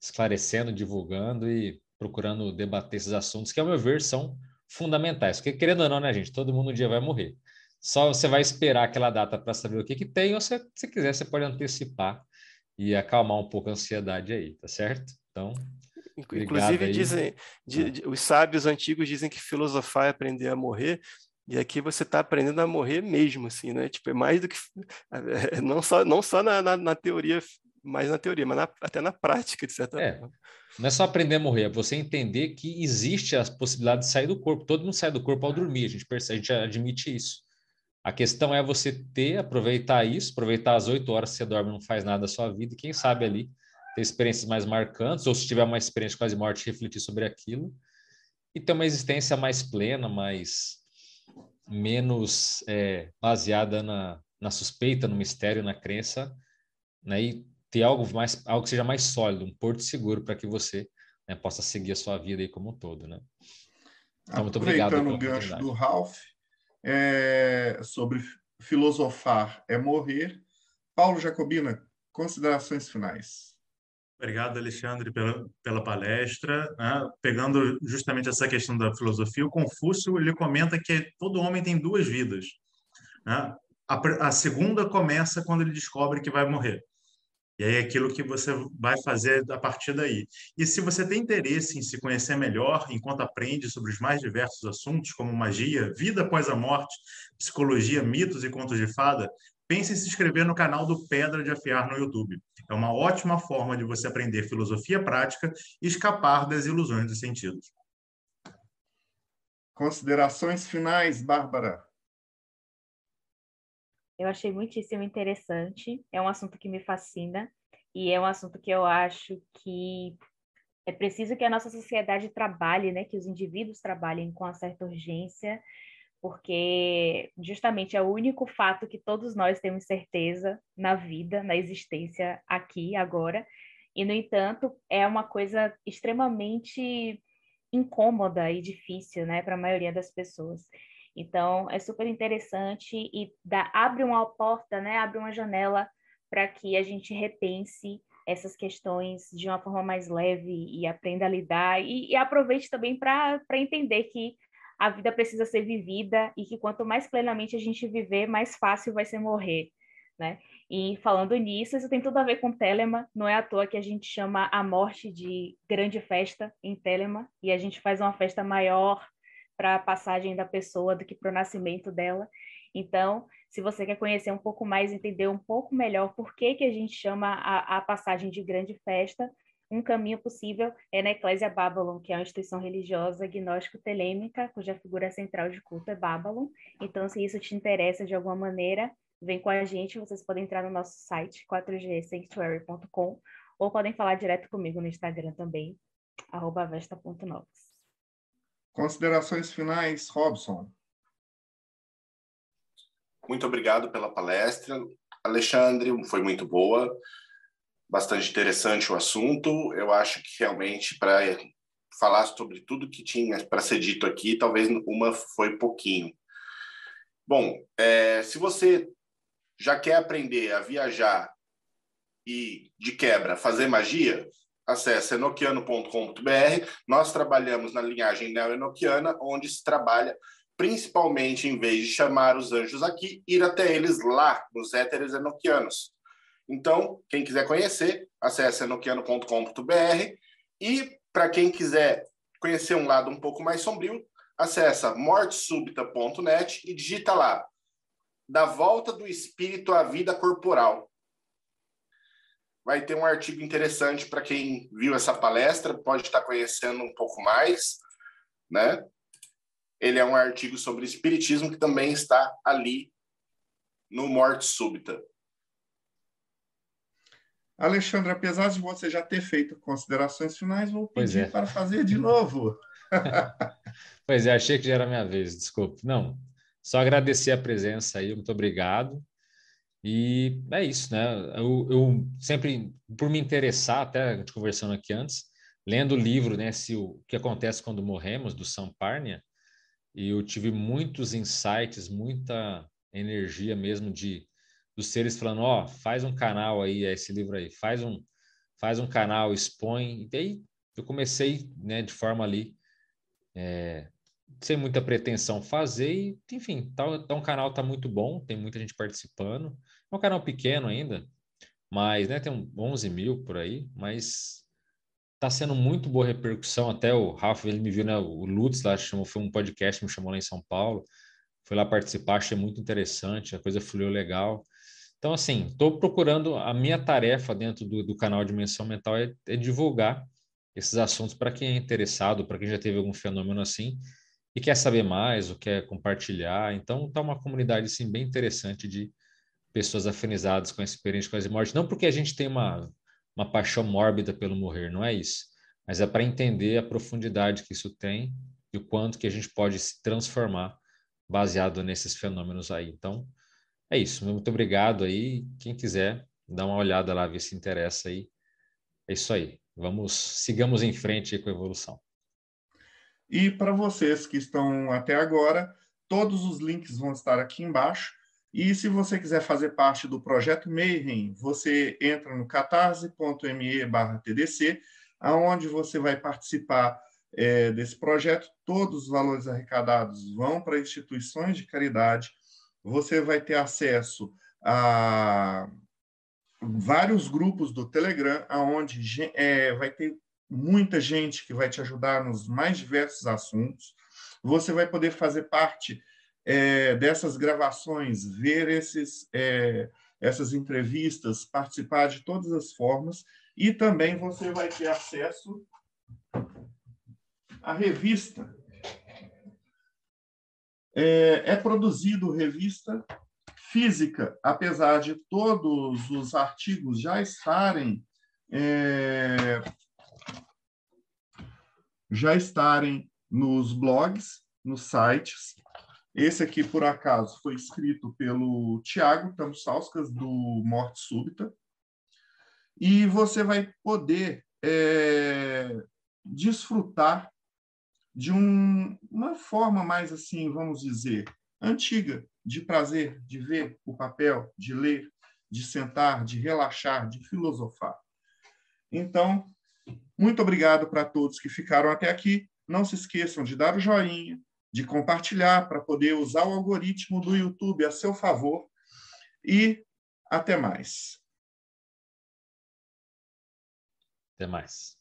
esclarecendo, divulgando e procurando debater esses assuntos que, ao meu ver, são fundamentais. Porque, querendo ou não, né, gente, todo mundo um dia vai morrer. Só você vai esperar aquela data para saber o que, que tem, ou se, se quiser, você pode antecipar e acalmar um pouco a ansiedade aí, tá certo? Então, Inclusive, dizem, ah. os sábios antigos dizem que filosofar é aprender a morrer, e aqui você está aprendendo a morrer mesmo, assim, né? Tipo, é mais do que. É, não só, não só na, na, na teoria mais na teoria, mas na, até na prática, de certa é, forma. Não é só aprender a morrer, é você entender que existe a possibilidade de sair do corpo. Todo mundo sai do corpo ao dormir, a gente percebe, a gente admite isso. A questão é você ter, aproveitar isso, aproveitar as oito horas que você dorme não faz nada da sua vida, e quem sabe ali ter experiências mais marcantes, ou se tiver uma experiência quase morte, refletir sobre aquilo, e ter uma existência mais plena, mais menos é, baseada na, na suspeita, no mistério, na crença, né? E ter algo mais, algo que seja mais sólido, um porto seguro para que você né, possa seguir a sua vida aí como um todo, né? Então, muito obrigado. Aproveitando o gancho do Ralph, é, sobre filosofar é morrer. Paulo Jacobina, considerações finais. Obrigado, Alexandre, pela, pela palestra. Né? Pegando justamente essa questão da filosofia, o Confúcio ele comenta que todo homem tem duas vidas. Né? A, a segunda começa quando ele descobre que vai morrer. E aí é aquilo que você vai fazer a partir daí. E se você tem interesse em se conhecer melhor, enquanto aprende sobre os mais diversos assuntos, como magia, vida após a morte, psicologia, mitos e contos de fada, pense em se inscrever no canal do Pedra de Afiar no YouTube. É uma ótima forma de você aprender filosofia prática e escapar das ilusões dos sentidos. Considerações finais, Bárbara. Eu achei muitíssimo interessante. É um assunto que me fascina e é um assunto que eu acho que é preciso que a nossa sociedade trabalhe, né, que os indivíduos trabalhem com uma certa urgência, porque justamente é o único fato que todos nós temos certeza na vida, na existência aqui agora. E no entanto, é uma coisa extremamente incômoda e difícil, né, para a maioria das pessoas. Então, é super interessante e dá, abre uma porta, né, abre uma janela para que a gente repense essas questões de uma forma mais leve e aprenda a lidar e, e aproveite também para entender que a vida precisa ser vivida e que quanto mais plenamente a gente viver, mais fácil vai ser morrer, né? E falando nisso, isso tem tudo a ver com Telema, não é à toa que a gente chama a morte de grande festa em Telema e a gente faz uma festa maior para a passagem da pessoa do que para o nascimento dela. Então, se você quer conhecer um pouco mais, entender um pouco melhor por que, que a gente chama a, a passagem de grande festa, um caminho possível é na Eclésia Babylon, que é uma instituição religiosa agnóstico-telêmica, cuja figura central de culto é Babylon. Então, se isso te interessa de alguma maneira, vem com a gente. Vocês podem entrar no nosso site, 4gsanctuary.com, ou podem falar direto comigo no Instagram também, vesta.novos. Considerações finais, Robson. Muito obrigado pela palestra. Alexandre, foi muito boa, bastante interessante o assunto. Eu acho que realmente para falar sobre tudo que tinha para ser dito aqui, talvez uma foi pouquinho. Bom, é, se você já quer aprender a viajar e, de quebra, fazer magia, acesse enoquiano.com.br. Nós trabalhamos na linhagem neo-enoquiana, onde se trabalha principalmente, em vez de chamar os anjos aqui, ir até eles lá, nos éteres enoquianos. Então, quem quiser conhecer, acesse enoquiano.com.br e para quem quiser conhecer um lado um pouco mais sombrio, acessa mortesubita.net e digita lá da volta do espírito à vida corporal vai ter um artigo interessante para quem viu essa palestra, pode estar conhecendo um pouco mais, né? Ele é um artigo sobre espiritismo que também está ali no Morte Súbita. Alexandre, apesar de você já ter feito considerações finais, vou pedir é. para fazer de novo. pois é, achei que já era minha vez, desculpe. Não, só agradecer a presença aí, muito obrigado. E é isso, né? Eu, eu, sempre, por me interessar, até a gente conversando aqui antes, lendo o livro, né, se o, o que acontece quando morremos, do Samparnia, e eu tive muitos insights, muita energia mesmo de dos seres falando, ó, oh, faz um canal aí, é esse livro aí, faz um faz um canal, expõe. E daí eu comecei, né, de forma ali é, sem muita pretensão fazer e, enfim, tá, tá um canal tá muito bom, tem muita gente participando. É um canal pequeno ainda, mas né, tem 11 mil por aí, mas está sendo muito boa repercussão. Até o Rafa, ele me viu, né? O Lutz lá chamou, foi um podcast, me chamou lá em São Paulo. Fui lá participar, achei muito interessante, a coisa fluiu legal. Então, assim, estou procurando, a minha tarefa dentro do, do canal Dimensão Mental é, é divulgar esses assuntos para quem é interessado, para quem já teve algum fenômeno assim e quer saber mais, ou quer compartilhar. Então, está uma comunidade assim, bem interessante de pessoas afinizadas com a experiência de quase morte. Não porque a gente tem uma, uma paixão mórbida pelo morrer, não é isso. Mas é para entender a profundidade que isso tem e o quanto que a gente pode se transformar baseado nesses fenômenos aí. Então, é isso. Muito obrigado aí. Quem quiser, dá uma olhada lá, ver se interessa aí. É isso aí. Vamos, sigamos em frente com a evolução. E para vocês que estão até agora, todos os links vão estar aqui embaixo. E se você quiser fazer parte do projeto Mayhem, você entra no catarse.me/tdc, aonde você vai participar é, desse projeto. Todos os valores arrecadados vão para instituições de caridade você vai ter acesso a vários grupos do Telegram, aonde é, vai ter muita gente que vai te ajudar nos mais diversos assuntos. Você vai poder fazer parte é, dessas gravações, ver esses, é, essas entrevistas, participar de todas as formas, e também você vai ter acesso à revista é, é produzido revista física, apesar de todos os artigos já estarem é, já estarem nos blogs, nos sites. Esse aqui, por acaso, foi escrito pelo Tiago Tamsauskas, do Morte Súbita. E você vai poder é, desfrutar de um, uma forma mais assim, vamos dizer, antiga de prazer, de ver o papel, de ler, de sentar, de relaxar, de filosofar. Então, muito obrigado para todos que ficaram até aqui. Não se esqueçam de dar o joinha, de compartilhar para poder usar o algoritmo do YouTube a seu favor. E até mais. Até mais.